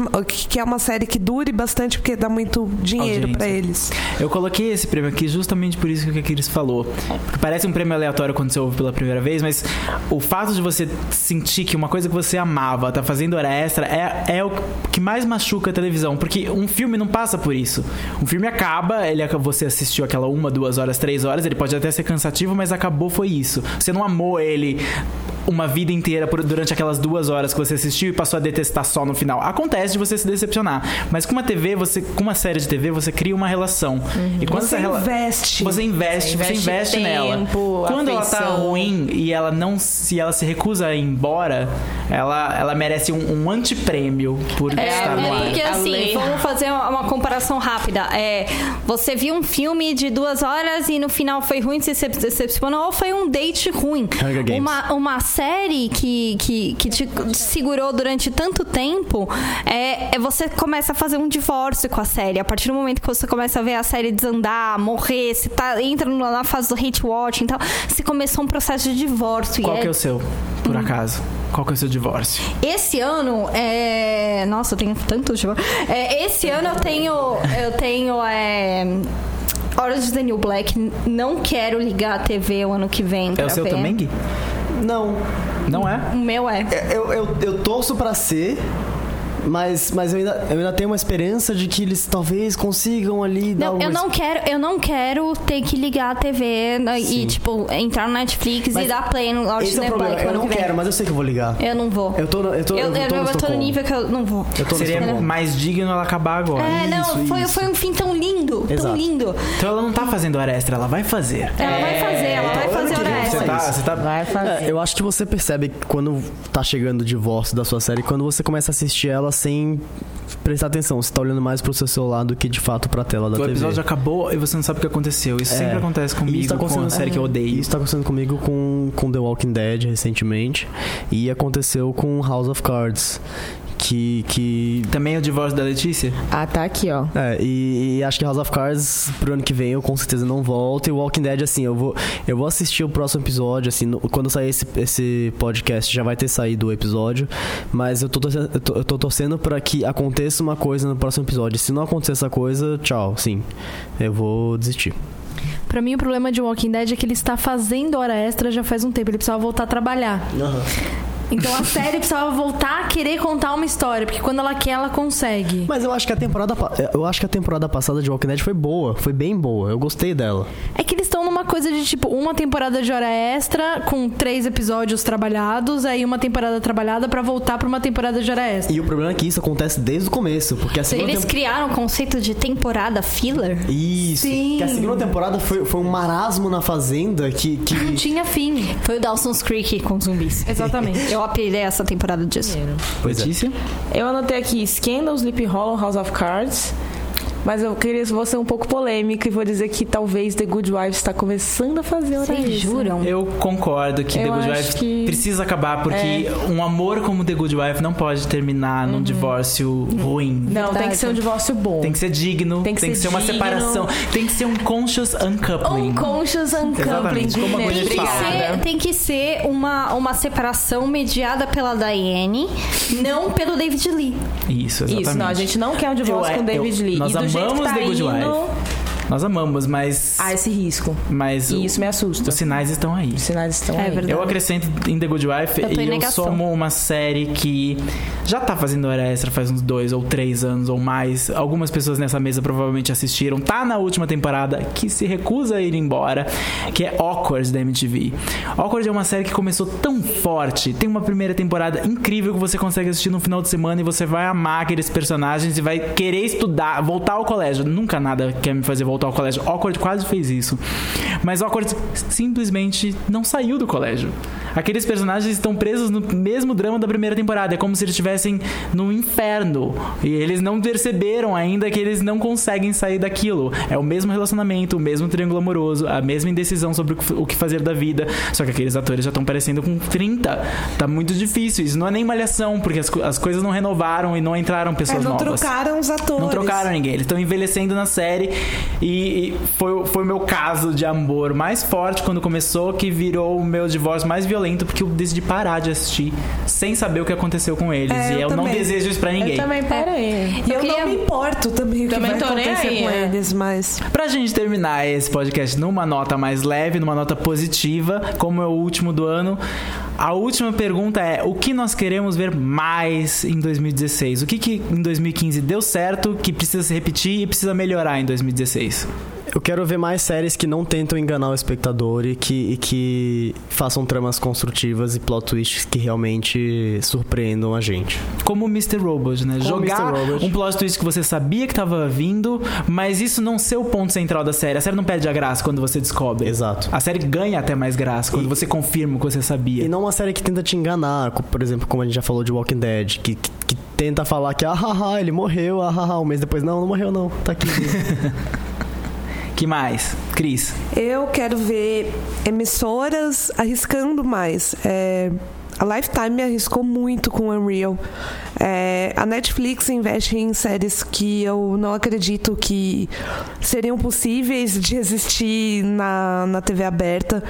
que é uma série que dure bastante porque dá muito dinheiro pra eles. Eu coloquei esse prêmio aqui justamente por isso que a Cris falou. Porque parece um prêmio aleatório quando você ouve pela primeira vez, mas o fato de você sentir que uma coisa que você amava tá fazendo hora extra é, é o que mais machuca a televisão. Porque um filme não passa por isso. Um filme acaba, ele você assistiu aquela uma, duas horas, três horas, ele pode até ser cansativo, mas acabou, foi isso. Você não amou ele uma vida inteira por- durante aquelas duas horas que você assistiu e passou a detestar só no final. Acontece de você se decepcionar. Mas com uma TV, você, com uma série de TV, você cria uma relação. E quando Você essa rela- investe. Você investe, Você você investe investe nela. Tempo, Quando ela tá afeição. ruim e ela não se ela se recusa a ir embora, ela, ela merece um, um antiprêmio por É, estar no é ar. porque A assim, lei. vamos fazer uma comparação rápida. É, você viu um filme de duas horas e no final foi ruim, você se decepcionou, ou foi um date ruim? Uma, uma série que, que, que te segurou durante tanto tempo, é, é você começa a fazer um divórcio com a série. A partir do momento que você começa a ver a série desandar, morrer, você tá, entra na fase do hate watching e tal, você começou um processo de divórcio. Qual e que é é- o seu, por acaso? Qual que é o seu divórcio? esse ano, é... Nossa, eu tenho tanto de... É, esse ano eu tenho... Eu tenho... É... Orange is the New Black. Não quero ligar a TV o ano que vem É o seu ver. também, Gui? Não, Não é? O meu é. eu, eu, eu torço pra ser, mas, mas eu, ainda, eu ainda tenho uma esperança de que eles talvez consigam ali dar Não, eu alguma não quero, eu não quero ter que ligar a TV né, e, tipo, entrar no Netflix Mas e dar play no Esse é o eu não quero, mas eu sei que eu vou ligar. Eu não vou. Eu tô no- eu tô- eu, eu tô no eu tô no nível que eu não vou. Eu tô Seria Estocolmo. mais digno ela acabar agora. É, não, Isso, foi, isso. foi um fim tão lindo, tão Exato. lindo. Então ela não tá fazendo hora extra, ela vai fazer. Ela vai fazer, ela vai fazer hora extra. Você tá, você tá Vai fazer. É, eu acho que você percebe quando tá chegando o divórcio da sua série, quando você começa a assistir ela sem prestar atenção. Você tá olhando mais pro seu celular do que de fato pra tela da O TV. episódio acabou e você não sabe o que aconteceu. Isso É. sempre acontece comigo isso tá com acontecendo- a série que eu é, odeio. Isso tá acontecendo comigo com, com The Walking Dead recentemente. E aconteceu com House of Cards. Que. que Também o divórcio da Letícia? Ah, tá aqui, ó. é, e, e acho que House of Cards pro ano que vem eu com certeza não volto. E Walking Dead, assim, eu vou, eu vou assistir o próximo episódio, assim, no- quando sair esse, esse podcast já vai ter saído o episódio. Mas eu tô, torcendo- eu tô, eu tô torcendo pra que aconteça uma coisa no próximo episódio. Se não acontecer essa coisa, tchau, sim. Eu vou desistir. Pra mim, o problema de Walking Dead é que ele está fazendo hora extra já faz um tempo. Ele precisava voltar a trabalhar. Então a série precisava voltar a querer contar uma história, porque quando ela quer, ela consegue. Mas eu acho que a temporada eu acho que a temporada passada de Walking Dead foi boa, foi bem boa. Eu gostei dela. É que eles estão numa coisa de tipo uma temporada de hora extra com três episódios trabalhados, aí uma temporada trabalhada pra voltar pra uma temporada de hora extra. E o problema é que isso acontece desde o começo, porque a segunda Eles criaram o conceito de temporada filler. Isso. Sim. Que a segunda temporada foi, foi um marasmo na fazenda que, Não que tinha fim. Foi o Dawson's Creek com zumbis. Exatamente. Eu apelidei essa temporada disso. Pois é. Eu anotei aqui Scandal, Sleep Hollow, House of Cards. Mas eu queria vou ser um pouco polêmica e vou dizer que talvez The Good Wife está começando a fazer hora Vocês juram? Eu concordo que Eu The Good Wife que- precisa acabar, porque um amor como The Good Wife não pode terminar num divórcio ruim. Não, tem que ser um divórcio bom. Tem que ser digno, Tem que ser ser uma digno. separação, tem que ser um conscious uncoupling. Unconscious uncoupling. Exatamente, como a Tem que, ser, tem que ser uma, uma separação mediada pela Diane, não pelo David Lee. Isso, exatamente. Isso, não, a gente não quer um divórcio Eu- com David eu- Lee. Nós e do que amamos The Good Wife. Nós amamos, mas. há esse risco. mas E o- isso me assusta. Os sinais estão aí. Os sinais estão É aí. verdade. Eu acrescento em The Good Wife Eu e eu negação. somo uma série que já tá fazendo hora extra faz uns dois ou três anos ou mais. Algumas pessoas nessa mesa provavelmente assistiram. Tá na última temporada que se recusa a ir embora, que é Awkward da MTV. Awkward é uma série que começou tão forte, tem uma primeira temporada incrível que você consegue assistir no final de semana e você vai amar aqueles personagens e vai querer estudar, voltar ao colégio. Nunca nada quer me fazer voltar ao colégio. Awkward quase fez isso. Mas Awkward simplesmente não saiu do colégio. Aqueles personagens estão presos no mesmo drama da primeira temporada. É como se eles estivessem no inferno. E eles não perceberam ainda que eles não conseguem sair daquilo. É o mesmo relacionamento, o mesmo triângulo amoroso, a mesma indecisão sobre o que- fazer da vida. Só que aqueles atores já estão parecendo com 30. Tá muito difícil. Isso não é nem malhação, porque as, as coisas não renovaram e não entraram É, pessoas não novas. trocaram os atores. Não trocaram ninguém. Eles estão envelhecendo na série. E, foi, foi o meu caso de amor mais forte quando começou, que virou o meu divórcio mais violento, porque eu decidi parar de assistir sem saber o que aconteceu com eles. É, e eu eu, não desejo isso pra ninguém. Eu também parei. E eu, Eu queria- não me importo também o que Também vai acontecer aí, com é. eles, mas... Pra gente terminar esse podcast numa nota mais leve, numa nota positiva, como é o último do ano, a última pergunta é: o que nós queremos ver mais em 2016? O que, que em 2015 deu certo, que precisa se repetir e precisa melhorar em 2016? Eu quero ver mais séries que não tentam enganar o espectador e que, e que façam tramas construtivas e plot twists que realmente surpreendam a gente. Como o Mr. Robot, né? Como Jogar. Robot. um plot twist que você sabia que tava vindo, mas isso não ser o ponto central da série. A série não perde a graça quando você descobre. Exato. A série ganha até mais graça quando E- você confirma o que você sabia. E não uma série que tenta te enganar, por exemplo, como a gente já falou de Walking Dead, que, que, que tenta falar que, ah, haha, ele morreu, ah, haha, um mês depois, não, não morreu não, tá aqui. Que mais? Cris. Eu quero ver emissoras arriscando mais. É, a Lifetime arriscou muito com Unreal. É, a Netflix investe em séries que eu não acredito que seriam possíveis de existir na, na TV aberta.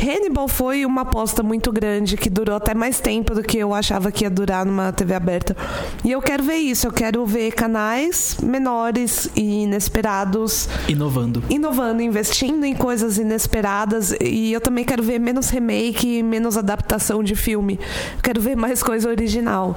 Hannibal foi uma aposta muito grande que durou até mais tempo do que eu achava que ia durar numa TV aberta. E eu quero ver isso, eu quero ver canais menores e inesperados Inovando. inovando, investindo em coisas inesperadas e eu também quero ver menos remake, menos adaptação de filme. Eu quero ver mais coisa original.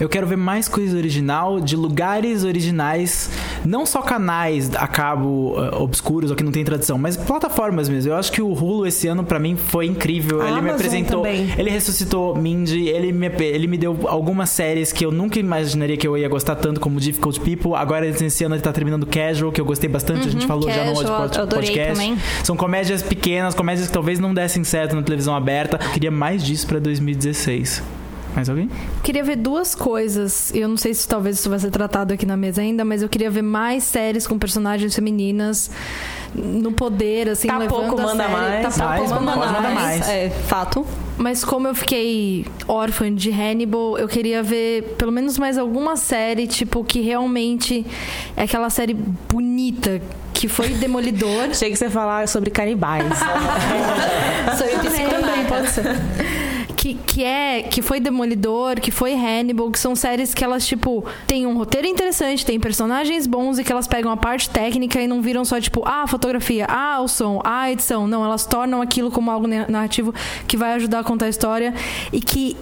Eu quero ver mais coisa original de lugares originais, não só canais a cabo eh, obscuros ou que não tem tradição, mas plataformas mesmo. Eu acho que o Hulu esse ano pra mim foi incrível. A ele me Amazon apresentou, também. ele ressuscitou Mindy, ele me, ele me deu algumas séries que eu nunca imaginaria que eu ia gostar tanto como Difficult People. Agora esse ano ele tá terminando Casual, que eu gostei bastante, a gente falou já no Uhum, Casual, outro pod- podcast. também. São comédias pequenas, comédias que talvez não dessem certo na televisão aberta. Eu queria mais disso pra 2016. Mais alguém? Queria ver duas coisas. Eu não sei se talvez isso vai ser tratado aqui na mesa ainda, mas eu queria ver mais séries com personagens femininas no poder, assim, Tá levando pouco, a manda série. mais. Tá Mais, pouco, manda pode mais. mais. É, fato. Mas como eu fiquei órfã de Hannibal, eu queria ver pelo menos mais alguma série, tipo, que realmente é aquela série bonita, que foi Demolidor. Achei que você ia falar sobre canibais. Sobre também, pode ser. Que, que é que foi Demolidor, que foi Hannibal, que são séries que elas, tipo, tem um roteiro interessante, tem personagens bons e que elas pegam a parte técnica e não viram só, tipo, ah, a fotografia, ah, o som, ah, a edição. Não, elas tornam aquilo como algo narrativo que vai ajudar a contar a história e que.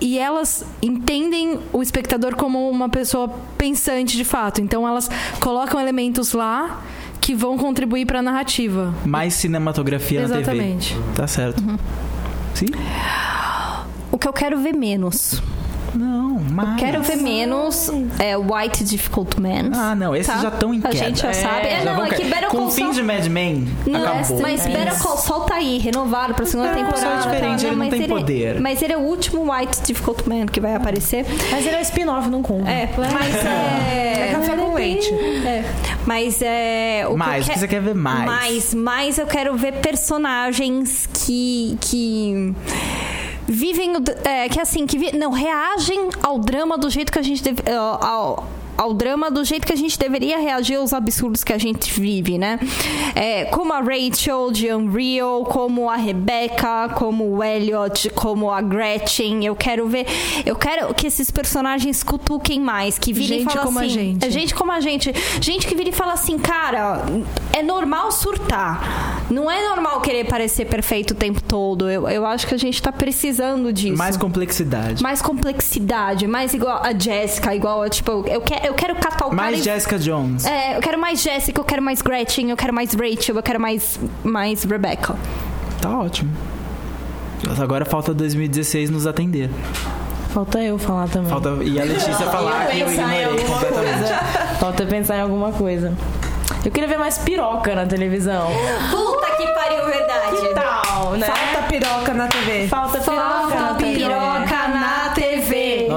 E elas entendem o espectador como uma pessoa pensante de fato. Então elas colocam elementos lá que vão contribuir para a narrativa. Mais cinematografia Exatamente. na TV. Tá certo. Sim? O que eu quero ver menos. Não, mais. Quero ver menos é White Difficult Man. Ah, não, esses Tá? já estão em A queda. gente já sabe. É, já não, é que. Better Com o fim de Mad Men, Não, acabou. mas Better Call Saul tá aí, renovado pra segunda Call temporada. Saul é diferente, tá? ele não mas tem poder. Mas ele é o último White Difficult Man que vai aparecer. Mas ele é spin-off, não conta. É, mas É é... café com leite. É. Mas é. O Mais, que, eu o que você quer ver mais? Mais, mais eu quero ver personagens que. que vivem é, que assim que vi- não reagem ao drama do jeito que a gente deve, ao, ao- ao drama do jeito que a gente deveria reagir aos absurdos que a gente vive, né? É, como a Rachel de Unreal, como a Rebecca, como o Elliot, como a Gretchen. Eu quero ver, eu quero que esses personagens cutuquem mais, que virem e Gente falem como a assim, gente. é gente como a gente, gente que vira e fala assim, cara, é normal surtar. Não é normal querer parecer perfeito o tempo todo. Eu, eu acho que a gente tá precisando disso. Mais complexidade. Mais complexidade, mais igual a Jessica, igual a, tipo, eu quero, eu quero catar o Mais e- Jessica Jones. É, eu quero mais Jessica, eu quero mais Gretchen, eu quero mais Rachel, eu quero mais, mais Rebecca. Tá ótimo. Agora falta 2016 nos atender. Falta eu falar também. Falta e a Letícia falar que eu pensar em ignorei alguma completamente. coisa. Falta pensar em alguma coisa. Eu queria ver mais piroca na televisão. Puta que pariu, verdade. Que tal, né? Falta piroca na TV. Falta piroca na Falta TV. piroca na TV.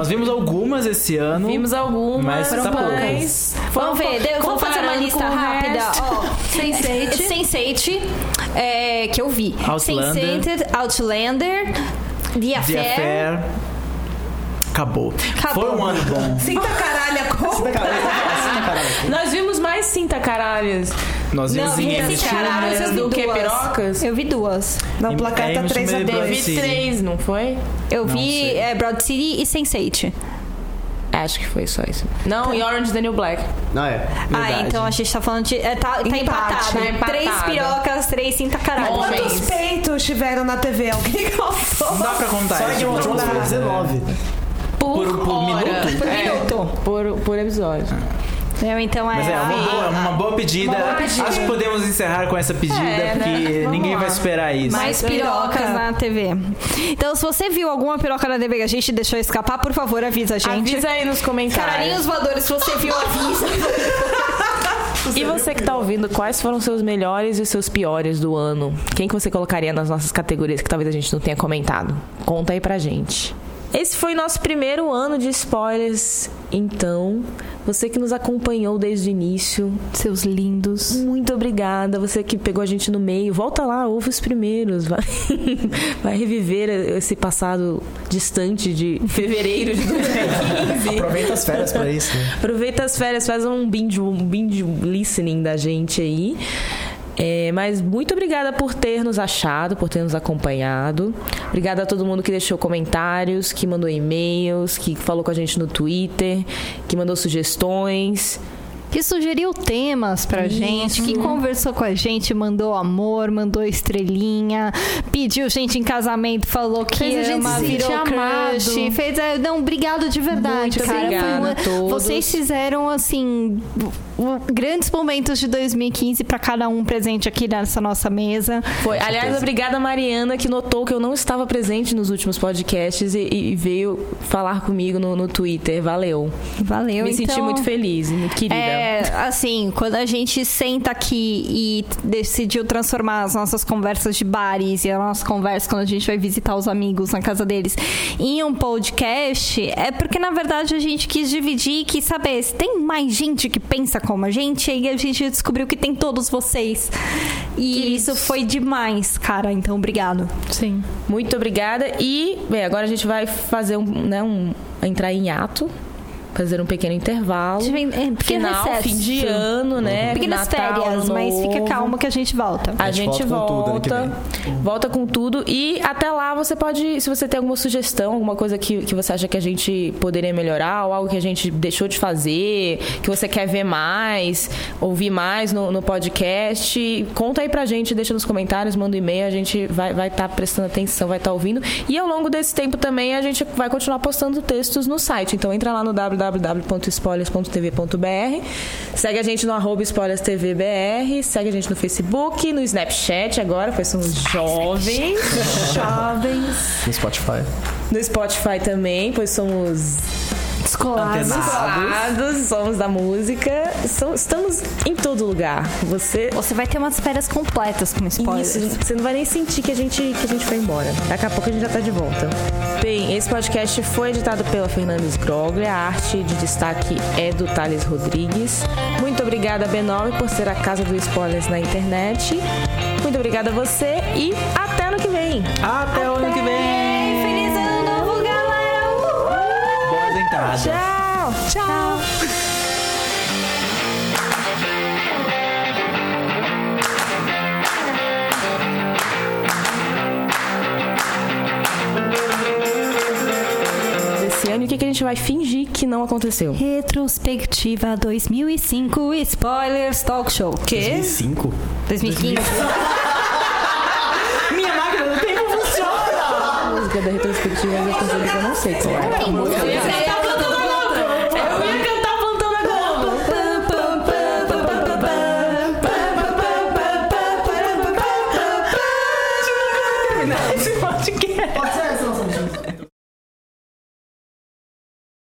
Nós vimos algumas esse ano. Vimos algumas, Mas foram tá poucas. mais. Vamos ver, de- vamos fazer uma lista rápida. Ó, Sense8. Sense8, é, que eu vi. Outlander. Sense8, Outlander, The The Affair. Affair. Acabou. Acabou. Foi um ano bom. Sinta caralho como. Nós vimos mais cinta caralhos Nós vimos vi em esse caralho, eu vi do que pirocas. Eu vi duas. Na Em- placar é, tá em 3 a time de 2 Eu vi três, não foi? Eu Não vi é, Broad City e Sense8. Acho que foi só isso. Não, e Orange the New Black. Não é. Ah, Verdade. então a gente tá falando de. é, tá, tá Empate, empatado. tá empatado. Três pirocas, três cinta caralho. Homens. Quantos peitos tiveram na TV? Alguém contou? Não dá pra contar Só isso. Thrones foi né? 19. Por, Por- por minuto? Por É, minuto. Por, por episódio. Eu, então é. Mas é uma boa, uma boa pedida. Uma boa pedida. Acho que podemos encerrar com essa pedida, É, né? porque Vamos ninguém lá. vai esperar isso. Mais pirocas piroca. na TV. Então, se você viu alguma piroca na TV que a gente deixou escapar, por favor, avisa a gente. Avisa aí nos Caralhinhos comentários. voadores, se você viu, avisa. E você que tá ouvindo, quais foram os seus melhores e os seus piores do ano? Quem que você colocaria nas nossas categorias que talvez a gente não tenha comentado? Conta aí pra gente. Esse foi nosso primeiro ano de spoilers, então, você que nos acompanhou desde o início, Seus lindos. muito obrigada. Você que pegou a gente no meio, volta lá, ouve os primeiros, vai, vai reviver esse passado distante de fevereiro de 2015. Aproveita as férias pra isso, né? Aproveita as férias, faz um binge, um binge listening da gente aí. É, mas muito obrigada por ter nos achado, por ter nos acompanhado. Obrigada a todo mundo que deixou comentários, que mandou e-mails, que falou com a gente no Twitter, que mandou sugestões. Que sugeriu temas pra gente, que conversou com a gente, mandou amor, mandou estrelinha, pediu gente em casamento, falou que Fez a gente ama, se sentir virou crush, amado. fez, é, não, obrigado de verdade, Muito cara. obrigada Foi a todos. Vocês fizeram assim grandes momentos de 2015 pra cada um presente aqui nessa nossa mesa. Foi. Aliás, obrigada Mariana, que notou que eu não estava presente nos últimos podcasts e, e veio falar comigo no, no Twitter. Valeu. Valeu, Me então. senti muito feliz, muito querida. É, assim, quando a gente senta aqui e decidiu transformar as nossas conversas de bares e a nossa conversa quando a gente vai visitar os amigos na casa deles em um podcast, é porque na verdade a gente quis dividir e quis saber se tem mais gente que pensa como a gente, e aí a gente descobriu que tem todos vocês. E isso foi demais, cara. Então, obrigado. Sim. Muito obrigada. E, bem, agora a gente vai fazer um, né, um entrar em ato. Fazer um pequeno intervalo. É, pequeno Final, recesso. fim de ano, né? Pequenas Natal, férias, mas fica calma que a gente volta. A A gente gente volta com tudo volta, volta com tudo e até lá você pode, se você tem alguma sugestão, alguma coisa que, que você acha que a gente poderia melhorar, ou algo que a gente deixou de fazer, que você quer ver mais, ouvir mais no, no podcast, conta aí pra gente, deixa nos comentários, manda um e-mail, a gente vai estar vai tá prestando atenção, vai estar ouvindo. E ao longo desse tempo também a gente vai continuar postando textos no site. Então entra lá no www.spoilers.tv.br, segue a gente no arroba spoilerstvbr, segue a gente no Facebook, no Snapchat agora, pois somos jovens. jovens. No Spotify. No Spotify também, pois somos Descolados. Descolados, somos da música. Estamos em todo lugar. Você. Você vai ter umas férias completas com spoilers. Isso, você não vai nem sentir que a, gente, que a gente foi embora. Daqui a pouco a gente já tá de volta. Bem, esse podcast foi editado pela Fernandes Groglia. A arte de destaque é do Thales Rodrigues. Muito obrigada, B9, por ser a casa do spoilers na internet. Muito obrigada a você e até ano que vem. Até o ano que vem. Tchau! Tchau! Esse ano, e o que, que a gente vai fingir que não aconteceu? Retrospectiva 2005 Spoilers Talk Show. Quê? 5? 2015. Minha máquina do tempo funciona! A música da retrospectiva que eu não sei qual é. Tem música.